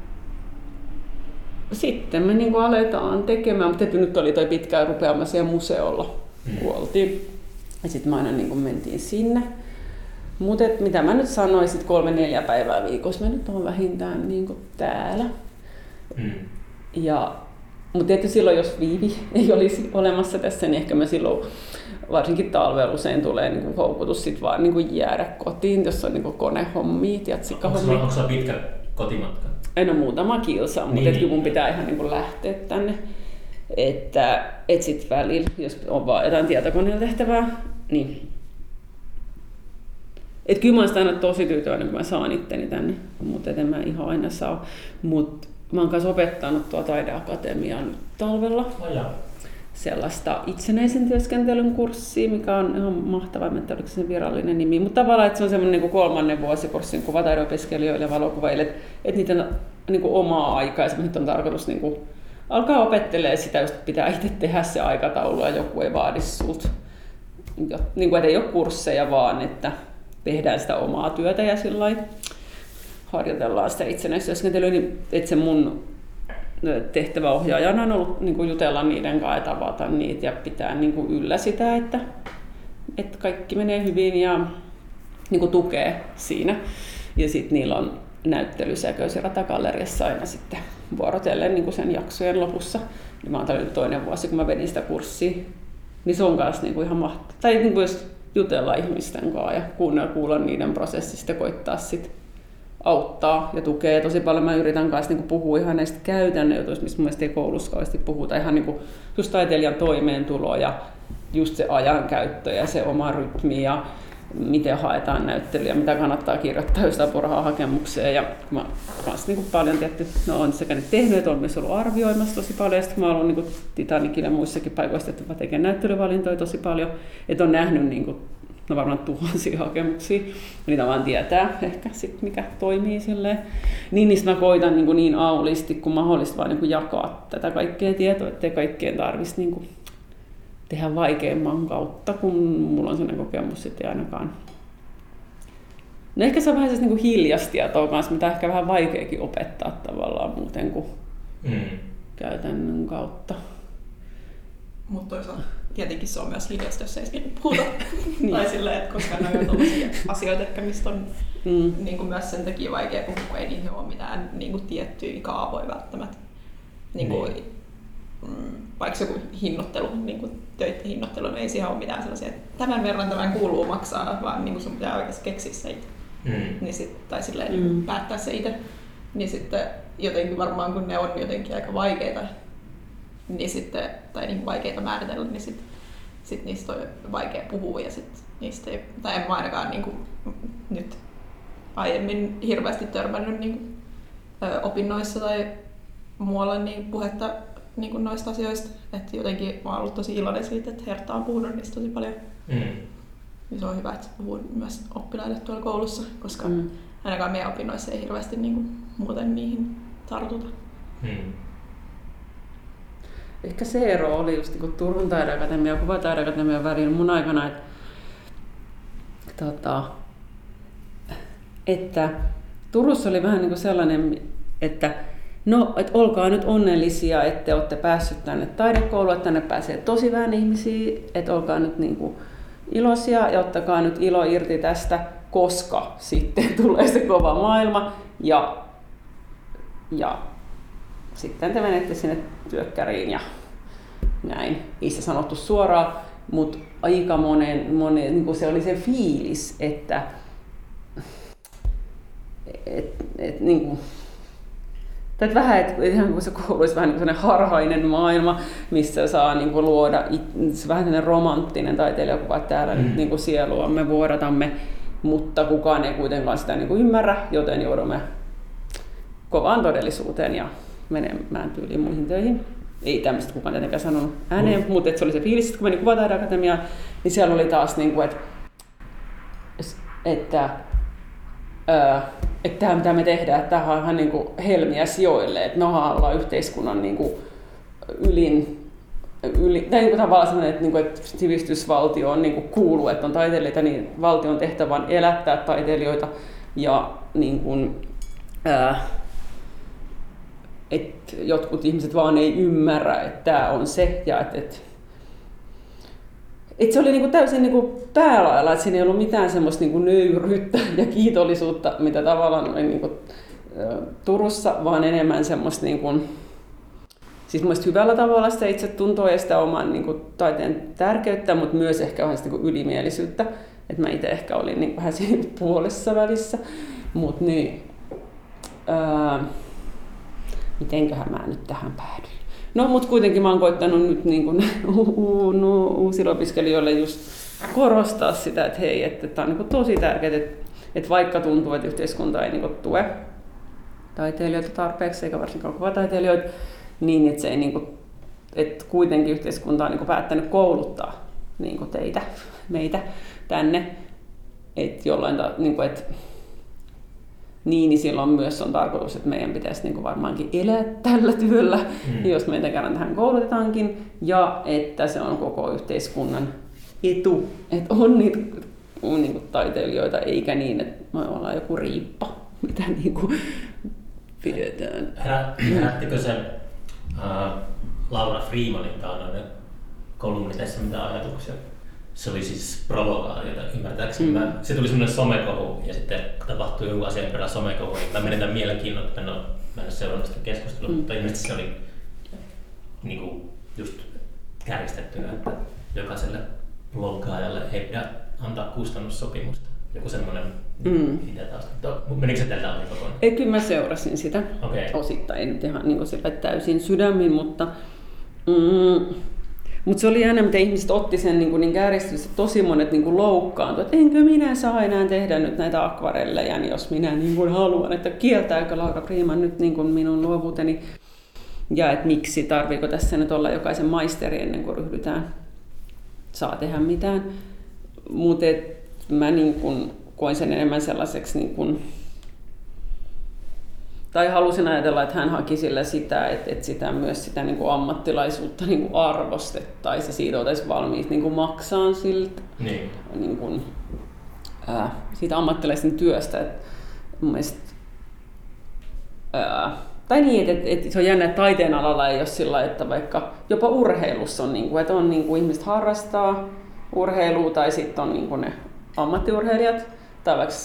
sitten me niin aletaan tekemään, mutta nyt oli toi pitkään rupeama siellä museolla, mm. kun oltiin. Ja sitten me aina niin mentiin sinne. Mutta mitä mä nyt sanoisin, kolme-neljä päivää viikossa mä nyt on vähintään niin täällä. Mm. Ja, mutta tietysti silloin, jos Viivi ei olisi olemassa tässä, niin ehkä mä silloin varsinkin talvella usein tulee niin kuin houkutus sit vaan niin kuin jäädä kotiin, jos on niin kuin konehommia, jatsikkahommia. Onko, sulla pitkä kotimatka? En ole muutama kilsa, mutta niin. kyllä mun pitää ihan niin kuin lähteä tänne. Että et sit välillä, jos on vaan jotain tietokoneella tehtävää, niin et kyllä mä oon aina tosi tyytyväinen, kun mä saan itteni tänne, mutta en mä ihan aina saa. Mutta mä oon kanssa opettanut tuo taideakatemian talvella. Oh, sellaista itsenäisen työskentelyn kurssia, mikä on ihan mahtava, että oliko se virallinen nimi, mutta tavallaan, että se on semmoinen niin kolmannen vuosikurssin kuvataideopiskelijoille ja valokuvajille, että, että niitä niin kuin omaa aikaa, ja nyt on tarkoitus niin kuin, alkaa opettelemaan sitä, just pitää itse tehdä se aikataulu ja joku ei vaadi sulta. Niin kuin, että ei ole kursseja, vaan että tehdään sitä omaa työtä ja sillä harjoitellaan sitä itsenäistyöskentelyä, niin että se mun tehtäväohjaajana on ollut niin kuin jutella niiden kanssa ja tavata niitä ja pitää niin kuin yllä sitä, että, että kaikki menee hyvin ja niin kuin tukee siinä. Ja sitten niillä on näyttely Säköisirata-galleriassa aina sitten vuorotellen niin kuin sen jaksojen lopussa. Ja mä oon toinen vuosi, kun mä vedin sitä kurssia. Niin se on kanssa niin kuin ihan mahtavaa. Tai niin kuin jos jutella ihmisten kanssa ja kuunnella kuulla niiden prosessista ja koittaa sitten auttaa ja tukee tosi paljon. Mä yritän kanssa niin puhua ihan näistä käytännön jutuista, mistä mun ei koulussa kauheasti puhuta. Ihan niin kuin just taiteilijan toimeentulo ja just se ajankäyttö ja se oma rytmi ja miten haetaan näyttelyä, mitä kannattaa kirjoittaa just apurahahakemukseen. Ja mä kanssa niin paljon tietty, no on sekä ne tehnyt, että on myös ollut arvioimassa tosi paljon. Sitten mä oon niin Titanicilla ja muissakin paikoissa, että mä teen näyttelyvalintoja tosi paljon. Että on nähnyt niin kuin no varmaan tuhansia hakemuksia, niitä vaan tietää ehkä sit, mikä toimii silleen. Niin niistä mä koitan niin, kuin niin aulisti kuin mahdollista vaan niin kuin jakaa tätä kaikkea tietoa, ettei kaikkeen tarvitsisi niin kuin tehdä vaikeamman kautta, kun mulla on sellainen kokemus sitten ainakaan. No ehkä se on vähän siis niin hiljasta tietoa kanssa, mitä ehkä vähän vaikeakin opettaa tavallaan muuten kuin mm. käytännön kautta. Mutta toisaalta tietenkin se on myös hiljasta, jos ei siinä puhuta. niin. Tai silleen, että koska ne on tällaisia asioita ehkä, mistä on mm. niin kuin myös sen takia vaikea puhua, kun ei niihin ole mitään niin kuin tiettyjä kaavoja välttämättä. Niin kuin, niin. Mm, vaikka joku hinnoittelu, niin kuin töiden hinnoittelu, niin ei siihen ole mitään sellaisia, että tämän verran tämän kuuluu maksaa, vaan niin kuin sun pitää oikeasti keksiä se itse. Mm. Niin sit, tai silleen mm. päättää se itse. Niin sitten jotenkin varmaan kun ne on jotenkin aika vaikeita niin sitten, tai niin vaikeita määritellä, niin sit, sit niistä on vaikea puhua ja sit niistä ei, tai en mä ainakaan niin kuin, nyt aiemmin hirveästi törmännyt niin kuin, ö, opinnoissa tai muualla niin puhetta niin kuin noista asioista. Että jotenkin mä oon ollut tosi iloinen siitä, että Herta on puhunut niistä tosi paljon. Mm. Niin se on hyvä, että puhuu myös oppilaille tuolla koulussa, koska mm. ainakaan meidän opinnoissa ei hirveästi niin kuin, muuten niihin tartuta. Mm ehkä se ero oli just niin Turun taideakatemia ja kuvataideakatemian välillä mun aikana, että, tota, että Turussa oli vähän niin kuin sellainen, että no, että olkaa nyt onnellisia, että olette päässyt tänne taidekouluun, että tänne pääsee tosi vähän ihmisiä, että olkaa nyt niin kuin iloisia ja ottakaa nyt ilo irti tästä, koska sitten tulee se kova maailma ja, ja sitten te menette sinne työkkäriin ja näin. Ei se sanottu suoraan, mutta aika monen, monen niin kuin se oli se fiilis, että et, et, niin kuin, tai että vähän, että ihan kuin se koulu olisi vähän niin harhainen maailma, missä saa niin kuin luoda se vähän sellainen romanttinen taiteilijakuva, että täällä mm. nyt niin kuin sieluamme vuodatamme, mutta kukaan ei kuitenkaan sitä niin kuin ymmärrä, joten joudumme kovaan todellisuuteen ja menemään tyyliin muihin töihin. Ei tämmöistä kukaan tietenkään sanonut ääneen, mm. mutta se oli se fiilis, kun menin Kuvataideakatemiaan, niin siellä oli taas, niin kuin, että, että että tämä mitä me tehdään, että tämä on ihan niin kuin helmiä sijoille, että me ollaan yhteiskunnan niin kuin ylin, yli, tai niin kuin tavallaan sellainen, että, niin kuin, että sivistysvaltio on niin kuin kuuluu, että on taiteilijoita, niin valtion tehtävä on elättää taiteilijoita ja niin kuin, ää, että jotkut ihmiset vaan ei ymmärrä, että tämä on se ja että, että et se oli niinku täysin niinku päälailla, että siinä ei ollut mitään semmoista niinku nöyryyttä ja kiitollisuutta, mitä tavallaan oli niinku, Turussa, vaan enemmän semmoista niinku, siis hyvällä tavalla sitä itse tuntoa ja sitä oman niinku, taiteen tärkeyttä, mutta myös ehkä vähän niinku, ylimielisyyttä. Että mä itse ehkä olin niinku, vähän siinä puolessa välissä. Mutta niin, ää, mitenköhän mä nyt tähän päädyin. No, mutta kuitenkin mä oon koittanut nyt niin kuin, no, uusille opiskelijoille just korostaa sitä, että hei, että tämä on niin tosi tärkeää, että, että vaikka tuntuu, että yhteiskunta ei niin tue taiteilijoita tarpeeksi, eikä varsinkaan kuvataiteilijoita, niin että se ei niin kuin, että kuitenkin yhteiskunta on niin päättänyt kouluttaa niin teitä, meitä tänne, että jollain, niin kuin, että niin, niin silloin myös on tarkoitus, että meidän pitäisi niin kuin varmaankin elää tällä työllä, mm. jos meitä kerran tähän koulutetaankin, ja että se on koko yhteiskunnan etu, että on niitä niin kuin taiteilijoita, eikä niin, että me ollaan joku riippa, mitä niin kuin pidetään. Herättikö se uh, Laura Freemanin taannoinen kolumni tässä mitä ajatuksia? Se oli siis provokaatiota ymmärtääkseni. Mm. Mä, se tuli semmoinen somekohu ja sitten tapahtui jonkun asian perään somekohu. Niin mä menetän mielenkiinnon, että ole, mä en ole seurannut sitä keskustelua, mm. mutta ilmeisesti se oli niin kuin, just kärjistettynä, että jokaiselle bloggaajalle ei pidä antaa kustannussopimusta. Joku semmoinen mm. Menikö se teiltä ohi kokonaan? Ei, kyllä mä seurasin sitä okay. osittain, ei nyt ihan niin kuin täysin sydämin, mutta mm, mutta se oli aina, mitä ihmiset otti sen niin, niin kärjistyssä, tosi monet niin loukkaantui, että enkö minä saa enää tehdä nyt näitä akvarelleja, niin jos minä niin kuin haluan, että kieltääkö Laura Priiman nyt niin kuin minun luovuuteni. Ja että miksi, tarviiko tässä nyt olla jokaisen maisteri ennen kuin ryhdytään, saa tehdä mitään. Mutta mä niin kuin koin sen enemmän sellaiseksi niin kuin tai halusin ajatella, että hän haki sillä sitä, että, että sitä myös sitä niin kuin ammattilaisuutta niin kuin arvostettaisiin ja siitä oltaisiin valmiit niin kuin maksaa siltä. Niin. Niin kuin, ää, siitä ammattilaisen työstä. Että mun mielestä, ää, tai niin, että, että, se on jännä, että taiteen alalla ei ole sillä että vaikka jopa urheilussa on, niin kuin, että on niin kuin ihmiset harrastaa urheilua tai sitten on niin kuin ne ammattiurheilijat tai vaikka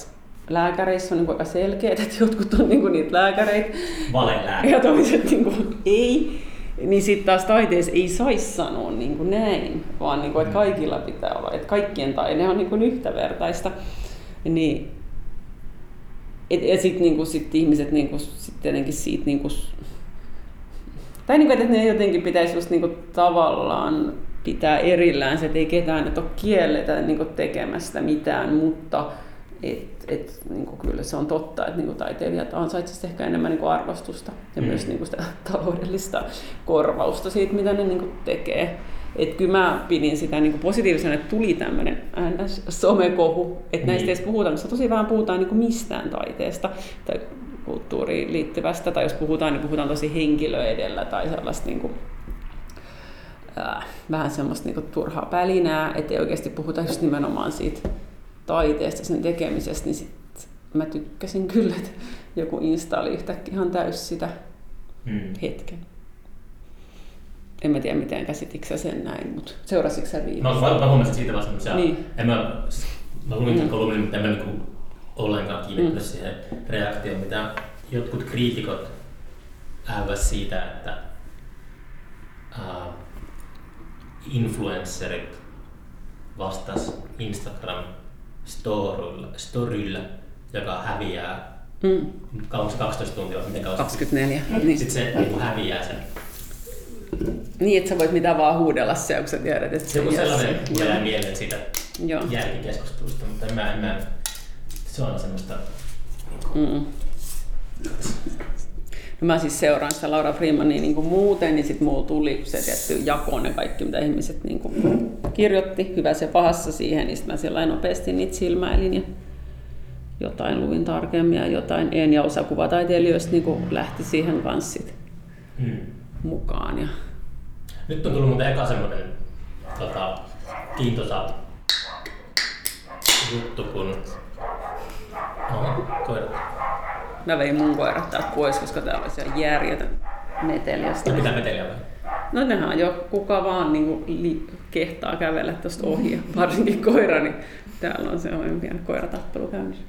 lääkäreissä on niin aika selkeä, että jotkut on niin niitä lääkäreitä ja toiset niin ei. Niin sitten taas taiteessa ei saisi sanoa niin kuin näin, vaan niin kuin, että kaikilla pitää olla, että kaikkien taide on niin kuin yhtävertaista. Niin, et, ja sitten niin sit ihmiset niin kuin, sit jotenkin siitä, niin kuin, tai niin kuin, että ne jotenkin pitäisi just niin kuin, tavallaan pitää erillään se, että ei ketään että ole kielletä niin kuin, tekemästä mitään, mutta et, et, niin kuin kyllä se on totta, että niin kuin taiteilijat ansaitsisivat ehkä enemmän niin kuin arvostusta ja mm. myös niin kuin sitä taloudellista korvausta siitä, mitä ne niin kuin tekee. Et kyllä mä pidin sitä niin kuin positiivisena, että tuli tämmöinen somekohu, että näistä niin. edes puhutaan, koska tosi vähän puhutaan niin kuin mistään taiteesta tai kulttuuriin liittyvästä, tai jos puhutaan, niin puhutaan tosi henkilö edellä tai sellaista niin kuin, äh, vähän semmoista niin kuin turhaa pälinää, ettei oikeasti puhuta just nimenomaan siitä taiteesta, sen tekemisestä, niin sit mä tykkäsin kyllä, että joku Insta oli yhtäkkiä ihan täys sitä mm. hetken. En mä tiedä, miten käsititkö sen näin, mutta seurasitko sä viime? No, mä, mä huomasin siitä vasta, mutta niin. en mä, mä luin mm. kolumnin, mutta en mä niinku ollenkaan kiinnittänyt mm. siihen reaktioon, mitä jotkut kriitikot ääväs siitä, että uh, influencerit vastas Instagram storylla, storylla joka häviää Mm. Kauanko se 12 tuntia miten kauan? 24. Niin. Sitten se niin häviää sen. Niin, että sä voit mitä vaan huudella se, kun sä tiedät, että Se on sellainen, se. jää mieleen siitä Joo. jälkikeskustelusta, mutta mä, mä, se on semmoista, Mm. No mä siis seuraan sitä Laura Freemania niin kuin muuten, niin sitten mulla tuli se tietty jakoon ne kaikki, mitä ihmiset niin kuin kirjoitti, hyvässä ja pahassa siihen, niin sitten mä sillä nopeasti niitä silmäilin ja jotain luin tarkemmin ja jotain en, ja osa kuvataiteilijoista niin kuin lähti siihen kanssa sit mm. mukaan. Ja... Nyt on tullut muuten eka semmoinen tota, kiintoisa juttu, kun... Oho, koirat. Mä vein mun koirat täältä pois, koska täällä oli siellä järjetön meteli. pitää meteliä vai? No nehän on jo kuka vaan niin kuin, li- kehtaa kävellä tuosta ohi, varsinkin koira, niin täällä on se on pieni koiratappelu käynnissä.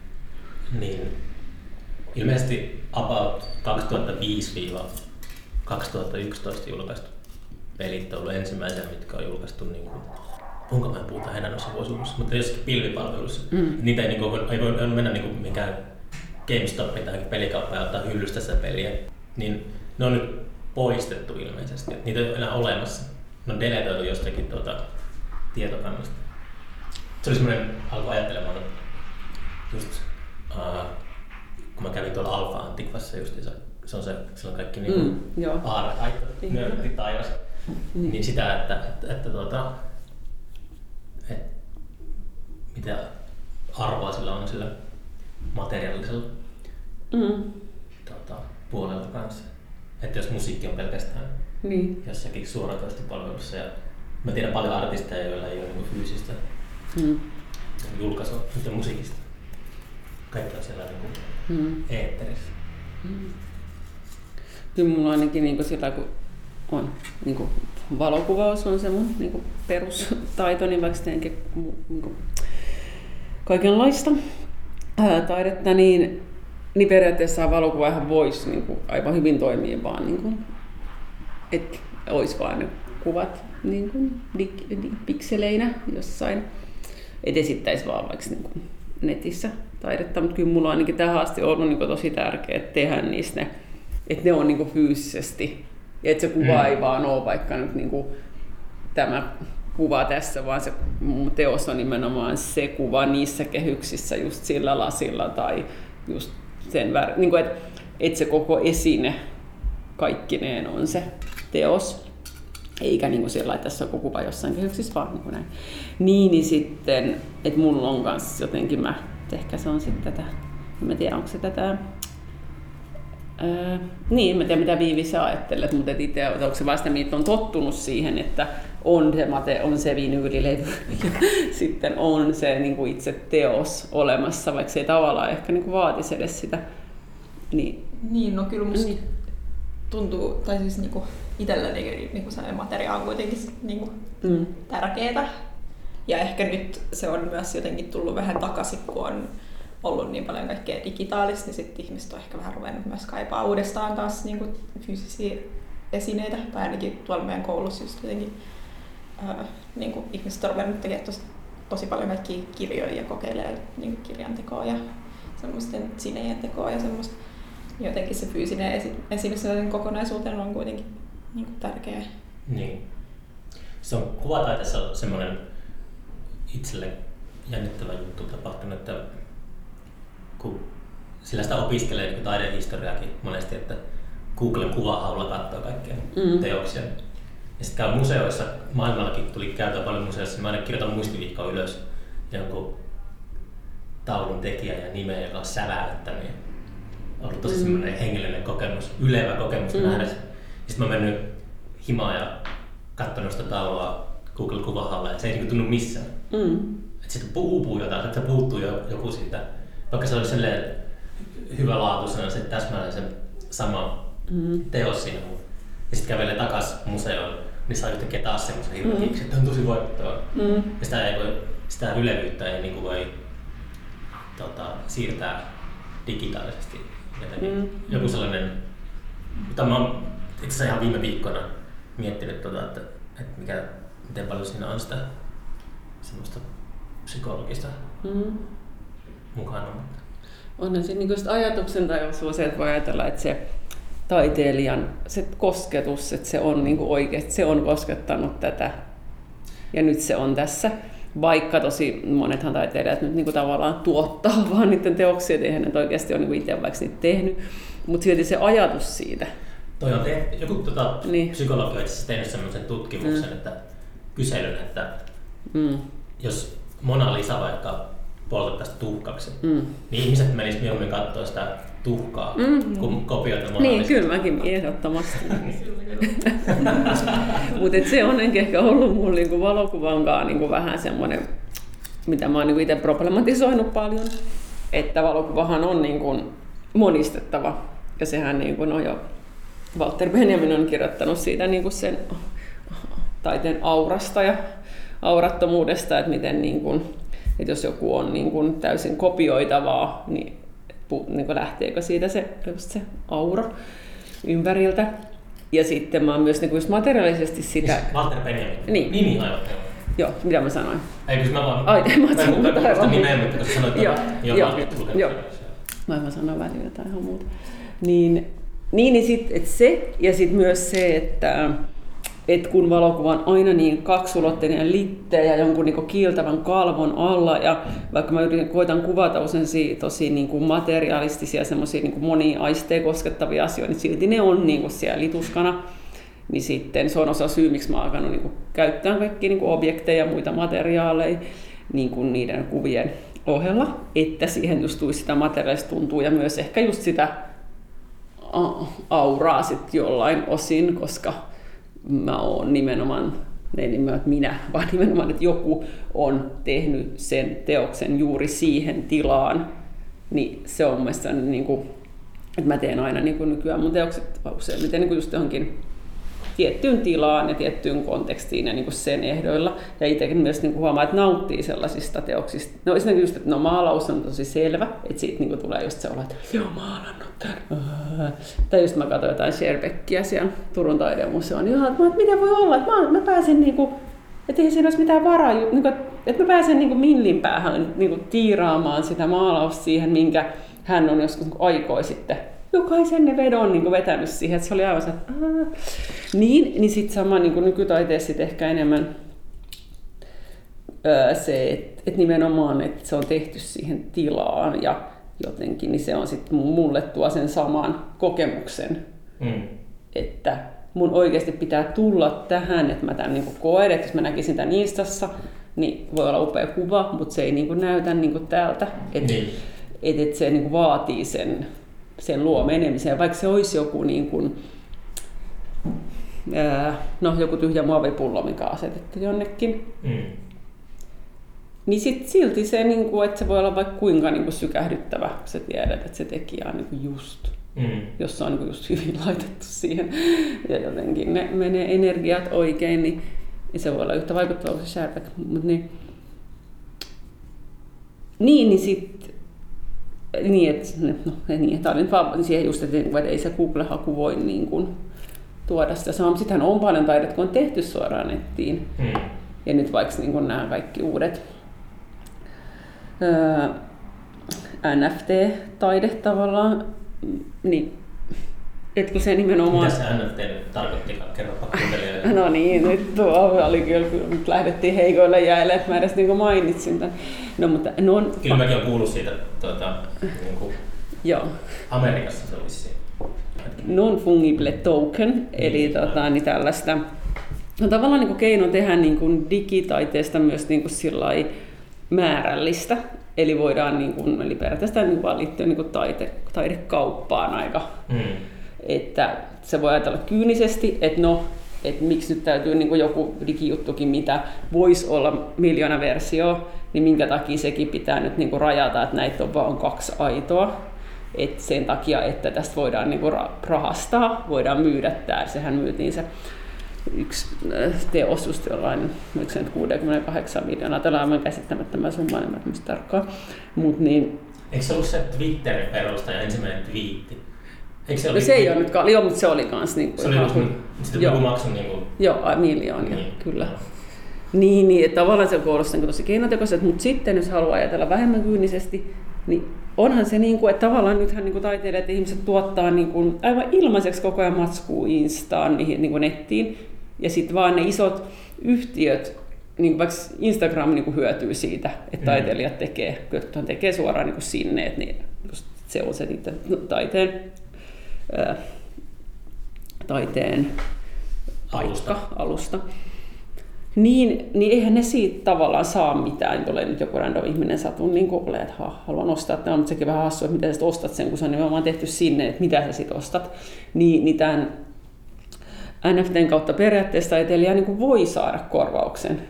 Niin. Ilmeisesti about 2005-2011 julkaistu pelit on ollut ensimmäisiä, mitkä on julkaistu niin kuin, kuinka mä puhutaan enää noissa vuosissa, mutta jossakin pilvipalveluissa. Mm. Niitä ei, niin kuin, ei voi mennä niin kuin minkään GameStopin tai pelikauppaan ja ottaa hyllystä sitä peliä. Niin ne on nyt poistettu ilmeisesti. Niitä ei ole enää olemassa. Ne on deletoitu jostakin tuota, tietokannasta. Se oli semmoinen, alkoi ajattelemaan, että just uh, kun mä kävin tuolla Alfa Antiquassa justiinsa, se on se, se on kaikki niin Mm, mm, joo. aarreaita, Niin. nörtti taivas. Niin. Niin sitä, että, että, että tuota, et, mitä arvoa sillä on sillä materiaalisella Mm. tuota, puolella kanssa. Että jos musiikki on pelkästään Niin. jossakin suoratoistopalvelussa ja mä tiedän paljon artisteja, joilla ei ole niin fyysistä Mm. julkaisua musiikista. Kaikki on siellä niin Mm. eetterissä. Kyllä mulla ainakin niin sillä, kun on niin kuin valokuvaus on se mun niin kuin perustaito, niin vaikka teenkin niin kuin kaikenlaista ää, taidetta, niin, niin periaatteessa valokuvaahan voisi niin kuin aivan hyvin toimia vaan, niin kuin, että olisi vaan ne kuvat niin kuin dig, dig, pikseleinä jossain, et esittäisi vaan vaikka niin kuin netissä taidetta, mutta kyllä mulla on ainakin tähän asti ollut niin kuin tosi tärkeää tehdä niistä ne, että ne on niin kuin fyysisesti, ja että se kuva Mm. ei vaan ole vaikka nyt niin kuin tämä kuva tässä, vaan se teos on nimenomaan se kuva niissä kehyksissä just sillä lasilla tai just sen väri, niin kuin, että, että se koko esine kaikkineen on se teos. Eikä niin kuin sillä että tässä on kuva jossain kehyksissä, vaan niin kuin näin. Niin, niin sitten, että mulla on kanssa jotenkin mä, ehkä se on sitten tätä, en mä tiedä onko se tätä Öö, niin, mä tiedän mitä Viivi sä ajattelet, mutta et itse, onko se vasta että on tottunut siihen, että on se, mate, on se vinyylilevy ja sitten on se niin kuin itse teos olemassa, vaikka se ei tavallaan ehkä niin kuin vaatisi edes sitä. Niin, Niin, no kyllä musta Niin. niin. tuntuu, tai siis niinku itselläni niinku se materia on kuitenkin sit niinku mm, tärkeetä. Ja ehkä nyt se on myös jotenkin tullut vähän takaisin, kun on ollut niin paljon kaikkea digitaalista, niin sitten ihmiset on ehkä vähän ruvennut myös kaipaa uudestaan taas niin kuin fyysisiä esineitä. Tai ainakin tuolla meidän koulussa just jotenkin ää, niin kuin ihmiset on ruvennut tekemään tosi, tosi paljon kaikkia kirjoja ja kokeilee niin kirjantekoa ja semmoisten sinejen tekoa ja semmoista. Jotenkin se fyysinen esi- esine sen kokonaisuutena on kuitenkin niin kuin tärkeä. Niin. Se on kuvataiteessa semmoinen itselle jännittävä juttu tapahtunut, että kun sillä sitä opiskelee niin taidehistoriaakin monesti, että Googlen kuvahaulla katsoo kaikkia Mm. teoksia. Ja sitten käy museoissa, maailmallakin tuli käytyä paljon museoissa, niin mä aina kirjoitan muistivihkoon ylös jonkun taulun tekijä ja nimeä, joka on säväyttänyt. On ollut tosi Mm. semmoinen hengellinen kokemus, ylevä kokemus Mm. nähdä. Sitten mä mennyt himaan ja katsonut sitä taulua Google kuvahalla, että se ei niinku tunnu missään. mm, Että siitä uupuu jotain, että se puuttuu jo, joku siitä. Vaikka se oli silleen hyvälaatuisena se täsmälleen se sama mm, teos siinä. Ja sitten kävelee takas museoon, niin saa yhtäkkiä taas semmoisen hirveän Mm. että on tosi voittava. mm, Ja sitä, ei voi, sitä ylevyyttä ei niin voi tota, siirtää digitaalisesti. Jotenkin. Mm. Joku sellainen, mitä mä oon itse asiassa ihan viime viikkoina miettinyt, tota, että, että mikä, miten paljon siinä on sitä semmoista psykologista mm. mukana. Mutta onhan se niin ajatuksen tai se, että voi ajatella, että se taiteilijan se kosketus, että se on niin oikeasti, se on koskettanut tätä ja nyt se on tässä. Vaikka tosi monethan taiteilijat nyt niin kuin tavallaan tuottaa vaan niiden teoksia, että eihän ne oikeasti ole niin itse vaikka niitä tehnyt, mutta silti se ajatus siitä. Toi on tehty, joku tota, niin. psykologi on itse tehnyt sellaisen tutkimuksen, mm. että kyselyn, että mm. jos Mona Lisa vaikka poltettaisiin tuhkaksi, mm. niin ihmiset menisivät mieluummin katsoa sitä tuhkaa mm. kuin kopioita Mona Niin, kyllä mäkin ehdottomasti. Mutta se on ehkä ollut mun niinku valokuvankaan niinku vähän semmoinen, mitä mä oon niinku itse problematisoinut paljon, että valokuvahan on niinku monistettava. Ja sehän niinku, no jo Walter Benjamin on kirjoittanut siitä niinku sen taiteen aurasta ja aurattomuudesta, että miten niin kuin, että jos joku on niin kuin täysin kopioitavaa, niin, niin kuin lähteekö siitä se, se aura ympäriltä. Ja sitten mä oon myös niin kuin just materiaalisesti sitä... Siis Walter Benjamin? Niin. Nimi aivan. Joo, mitä mä sanoin? Eikö mä vaan... Ai, mä oon sanonut aivan nimeä, mutta kun sanoit, joo, joo, joo, joo. Mä en sanoa välillä tai ihan muuta. Niin, niin, niin sit, et se, ja sitten myös se, että että kun valokuva on aina niin kaksulotteinen litte ja jonkun niin kiiltävän kalvon alla, ja vaikka mä yritän, koitan kuvata usein tosi niin kuin materialistisia, semmoisia niin monia koskettavia asioita, niin silti ne on niin kuin siellä lituskana. Niin sitten se on osa syy, miksi mä oon alkanut niin käyttää kaikkia niin objekteja ja muita materiaaleja niin kuin niiden kuvien ohella, että siihen just tulisi sitä materiaalista tuntuu ja myös ehkä just sitä auraa sitten jollain osin, koska mä oon nimenomaan, ei nimenomaan minä, vaan nimenomaan, että joku on tehnyt sen teoksen juuri siihen tilaan, niin se on mielestäni niin kuin, että mä teen aina niin kuin nykyään mun teokset useimmiten niin kuin just johonkin tiettyyn tilaan ja tiettyyn kontekstiin ja niin kuin sen ehdoilla. Ja itsekin myös niin kuin huomaa, että nauttii sellaisista teoksista. No esimerkiksi just, että no maalaus on tosi selvä, että siitä niin kuin tulee just se olo, että joo maalannut tämän. Tai just mä katsoin jotain Sherbeckia siellä Turun taidemuseon, niin että miten voi olla, että mä, mä pääsen niin kuin, että ei siinä olisi mitään varaa, niin kuin, että mä pääsen niin kuin millin päähän niin kuin tiiraamaan sitä maalausta siihen, minkä hän on joskus aikoi sitten jokaisen ne vedon niin kuin vetänyt siihen, että se oli aivan se, että Niin, niin sitten sama niin kuin nykytaiteessa sit ehkä enemmän öö, se, että et nimenomaan, että se on tehty siihen tilaan ja jotenkin, niin se on sitten mulle tuo sen saman kokemuksen, mm. että mun oikeasti pitää tulla tähän, että mä tämän niin koen, että jos mä näkisin tämän Instassa, niin voi olla upea kuva, mutta se ei niin kuin näytä niin kuin täältä. Että niin. et, et se niin kuin vaatii sen sen luo menemiseen, vaikka se olisi joku niin kuin, ää, no, joku tyhjä muovipullo, mikä on asetettu jonnekin. Mm. Niin sit silti se, niin kuin, että se voi olla vaikka kuinka niin kuin sykähdyttävä, kun sä tiedät, että se tekijä on niin kuin just, mm. jos se on niin kuin just hyvin laitettu siihen ja jotenkin ne menee energiat oikein, niin, niin se voi olla yhtä vaikuttava kuin se Sherbeck. Mut niin, niin, niin sitten niin, että, no, niin, tämä oli nyt vaan siihen just, että, että ei se Google-haku voi niin kuin, tuoda sitä samaa. Sittenhän on paljon taidetta, kun on tehty suoraan nettiin. Hmm. Ja nyt vaikka niin kuin nämä kaikki uudet öö, NFT-taide tavallaan, niin et kun se nimenomaan... Mitä se NFT tarkoitti? Kerropa kuuntelijoille. No niin, nyt tuo oli kyllä, kun nyt lähdettiin heikoille jäille, että mä edes niin mainitsin tämän. No, mutta no on... Kyllä mäkin olen kuullut siitä tuota, niin kuin Joo. Amerikassa se olisi Non-fungible token, niin, eli tota, niin tällaista no, tavallaan niin kuin keino tehdä niin kuin digitaiteesta myös niin kuin määrällistä. Eli voidaan, niin kuin, eli periaatteessa niin kuin liittyä niin kuin taide, taidekauppaan aika mm että se voi ajatella kyynisesti, että no, että miksi nyt täytyy niin joku digijuttukin, mitä voisi olla miljoona versio, niin minkä takia sekin pitää nyt niin rajata, että näitä on vain kaksi aitoa. Et sen takia, että tästä voidaan niin rahastaa, voidaan myydä tämä. Sehän myytiin se yksi äh, teos just jollain, 68 miljoonaa, tällä on aivan käsittämättömän summa, en tarkkaan. Mut niin, Eikö se ollut se Twitterin perustaja ensimmäinen twiitti? Eikö se, no oli, se ei ole nyt, joo, mutta se oli kans niin kuin, Se oli just, sitten joku maksun niin kuin... Joo, miljoonia, niin. kyllä. Niin, niin että tavallaan se kuulostaa niin tosi keinotekoiselta, mutta sitten jos haluaa ajatella vähemmän kyynisesti, Niin onhan se niin kuin, että tavallaan nythän niin kuin taiteilijat ja ihmiset tuottaa niin kuin aivan ilmaiseksi koko ajan matskua Instaan, niihin niin kuin nettiin. Ja sitten vaan ne isot yhtiöt, niin vaikka Instagram niin kuin hyötyy siitä, että mm. taiteilijat tekee, jotkuthan tekee suoraan niin kuin sinne, että niin, se on se niiden taiteen, ää, taiteen Alusta. paikka, alusta. Niin, niin eihän ne siitä tavallaan saa mitään. Tulee nyt joku random ihminen satun niin ole, että ha, haluan ostaa tämä, mutta sekin vähän hassu, että miten sä ostat sen, kun se on nimenomaan tehty sinne, että mitä sä sitten ostat. Niin, niin tämän NFTn kautta periaatteessa taiteilija niin voi saada korvauksen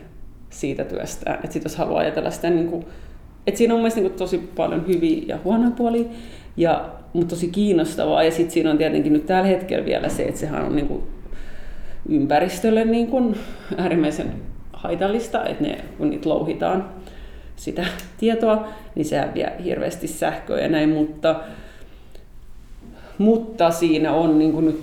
siitä työstään. Että sit jos haluaa ajatella sitä, niin kuin, että siinä on mielestäni niin tosi paljon hyviä ja huonoja puolia, ja, mutta tosi kiinnostavaa. Ja sitten siinä on tietenkin nyt tällä hetkellä vielä se, että sehän on niin kuin ympäristölle niin kuin äärimmäisen haitallista, että ne, kun niitä louhitaan sitä tietoa, niin se vie hirveästi sähköä ja näin, mutta, mutta siinä on niin kuin nyt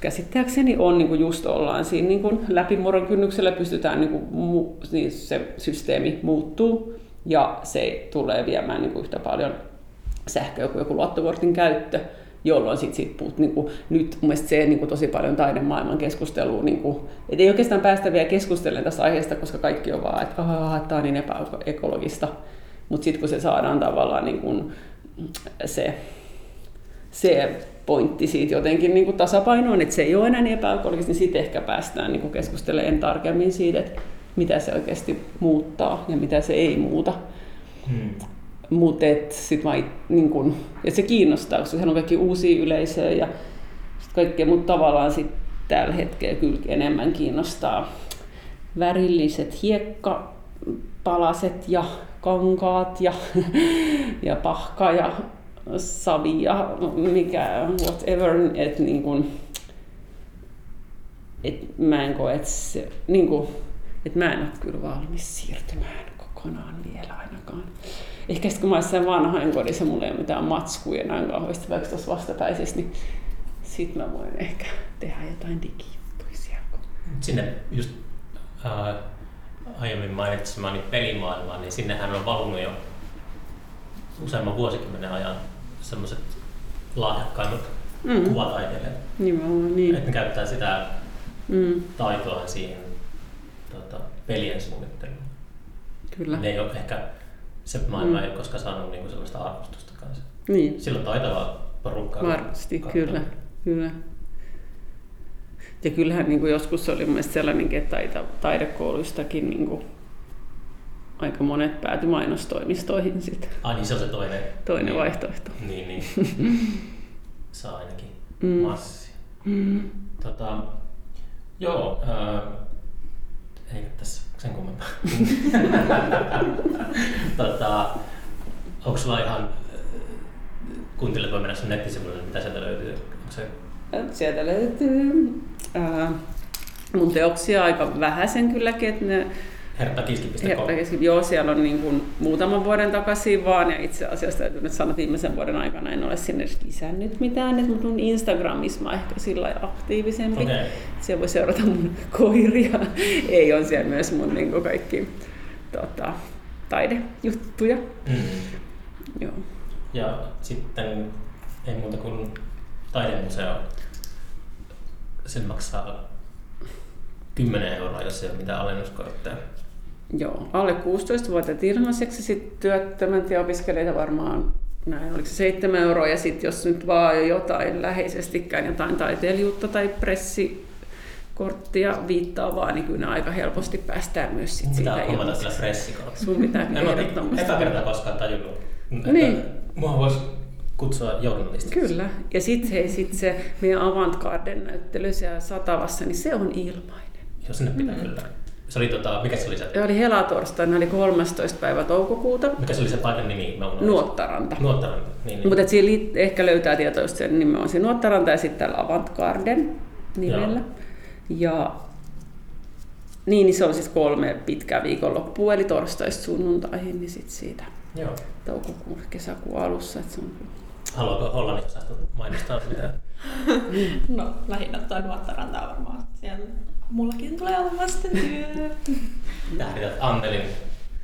käsittääkseni on niin kuin just ollaan siinä niin kuin läpimurron kynnyksellä pystytään, niin kuin, niin se systeemi muuttuu ja se tulee viemään niin kuin yhtä paljon sähköä kuin joku luottokortin käyttö jolloin sit, sit puhut, niin kuin, nyt mun se niin kuin, tosi paljon taidemaailman keskustelua, niin kuin, ei oikeastaan päästä vielä keskustelemaan tästä aiheesta, koska kaikki on vaan, että tämä on niin epäekologista. Mutta sitten kun se saadaan tavallaan niin kuin, se, se pointti siitä jotenkin niin kuin tasapainoon, että se ei ole enää niin epäekologista, niin sitten ehkä päästään niin kuin keskustelemaan tarkemmin siitä, että mitä se oikeasti muuttaa ja mitä se ei muuta. Hmm. Mutta sit mä, niin kun, et se kiinnostaa, koska sehän on kaikki uusia yleisöjä ja sit kaikkea, mutta tavallaan sit tällä hetkellä kyllä enemmän kiinnostaa värilliset hiekkapalaset ja kankaat ja, ja pahka ja savi ja mikä whatever, että niin kun, et mä en koe, että se, niin kun, et mä en ole kyllä valmis siirtymään kokonaan vielä ainakaan ehkä sitten kun mä olisin vanhain kodissa, mulla ei ole mitään matskuja näin kauheasti, vaikka tuossa vastapäisessä, niin sit mä voin ehkä tehdä jotain digijuttuja siellä. Sinne just äh, aiemmin mainitsemani pelimaailmaan, niin sinnehän on valunut jo useamman vuosikymmenen ajan semmoiset lahjakkaimmat mm. kuvataiteilijat. Nimenomaan niin. Että käyttää sitä mm. taitoa siihen tota, pelien suunnitteluun. Kyllä. Ne ei ole ehkä se maailma mm. ei ole koskaan saanut niinku sellaista arvostusta kanssa. Niin. Silloin taitava porukka. Varmasti, kyllä, kyllä. Ja kyllähän niin kuin joskus oli mielestäni sellainenkin, että taita, taidekouluistakin niin kuin, aika monet pääty mainostoimistoihin sitten. Ai niin, se on se toinen. Toinen niin, vaihtoehto. Niin, niin. Saa ainakin mm. massia. Mm. Tota, joo, äh, ei tässä sen kummempaa. tota, onko sulla ihan, kuuntelijat voi mennä sun nettisivuille, mitä sieltä löytyy? Onko se... Sieltä löytyy äh, mun teoksia aika vähäisen kylläkin, että ne Herttakiski.com. Herttakiski, joo, siellä on niin kuin muutaman vuoden takaisin vaan, ja itse asiassa täytyy nyt sanoa, että viimeisen vuoden aikana en ole sinne lisännyt mitään, että mun Instagramissa mä ehkä sillä aktiivisempi. Okay. Siellä voi seurata mun koiria. Ei, on siellä myös mun niin kuin kaikki tota, taidejuttuja. Mm. Joo. Ja sitten ei muuta kuin taidemuseo. Sen maksaa 10 euroa, jos ei ole mitään alennuskortteja. Joo, alle 16-vuotiaat ilmaiseksi, sitten työttömät ja opiskelijoita varmaan näin, oliko se 7 euroa, ja sitten jos nyt vaan jotain läheisestikään, jotain taiteilijuutta tai pressikorttia viittaa niin kyllä aika helposti päästään myös sit siitä ilmaiseksi. kyllä pressikortti. Sun pitää ehdottomasti. Eka kertaa koskaan tajunnut, että niin. mua voisi kutsua journalistiksi. Kyllä, ja sitten hei, sit se meidän Avantgarden näyttely siellä Satavassa, niin se on ilmainen. Joo, sinne pitää mm. kyllä se oli tota, mikä se oli se? Se oli helatorstaina, oli 13. päivä toukokuuta. Mikä se oli se paikan nimi? Mä Nuottaranta. Nuottaranta, niin. niin. Mutta siinä ehkä löytää tietoa just sen nimi on se Nuottaranta ja sitten täällä Avant Garden nimellä. Joo. Ja niin, niin se on siis kolme pitkää viikonloppua, eli torstaista sunnuntaihin, niin sitten siitä Joo. toukokuun, kesäkuun alussa. Että se on... Haluatko Hollannissa mainostaa mitään? no, lähinnä tuo Nuottarantaa varmaan. Siellä mullakin tulee olemaan sitten työ. Tähdität Annelin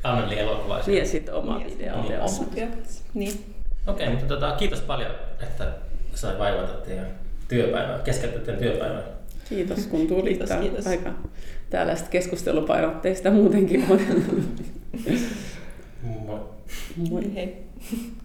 Anneli elokuvaisia. Ja sitten oma Niin, ja idea niin. Niin. Okei, mutta tota, kiitos paljon, että sai vaivata teidän työpäivää, keskeyttää teidän työpäivää. Kiitos kun tulit. Kiitos, Tää kiitos. Aika tällaista keskustelupainotteista muutenkin on. Moi. Moi. Hei.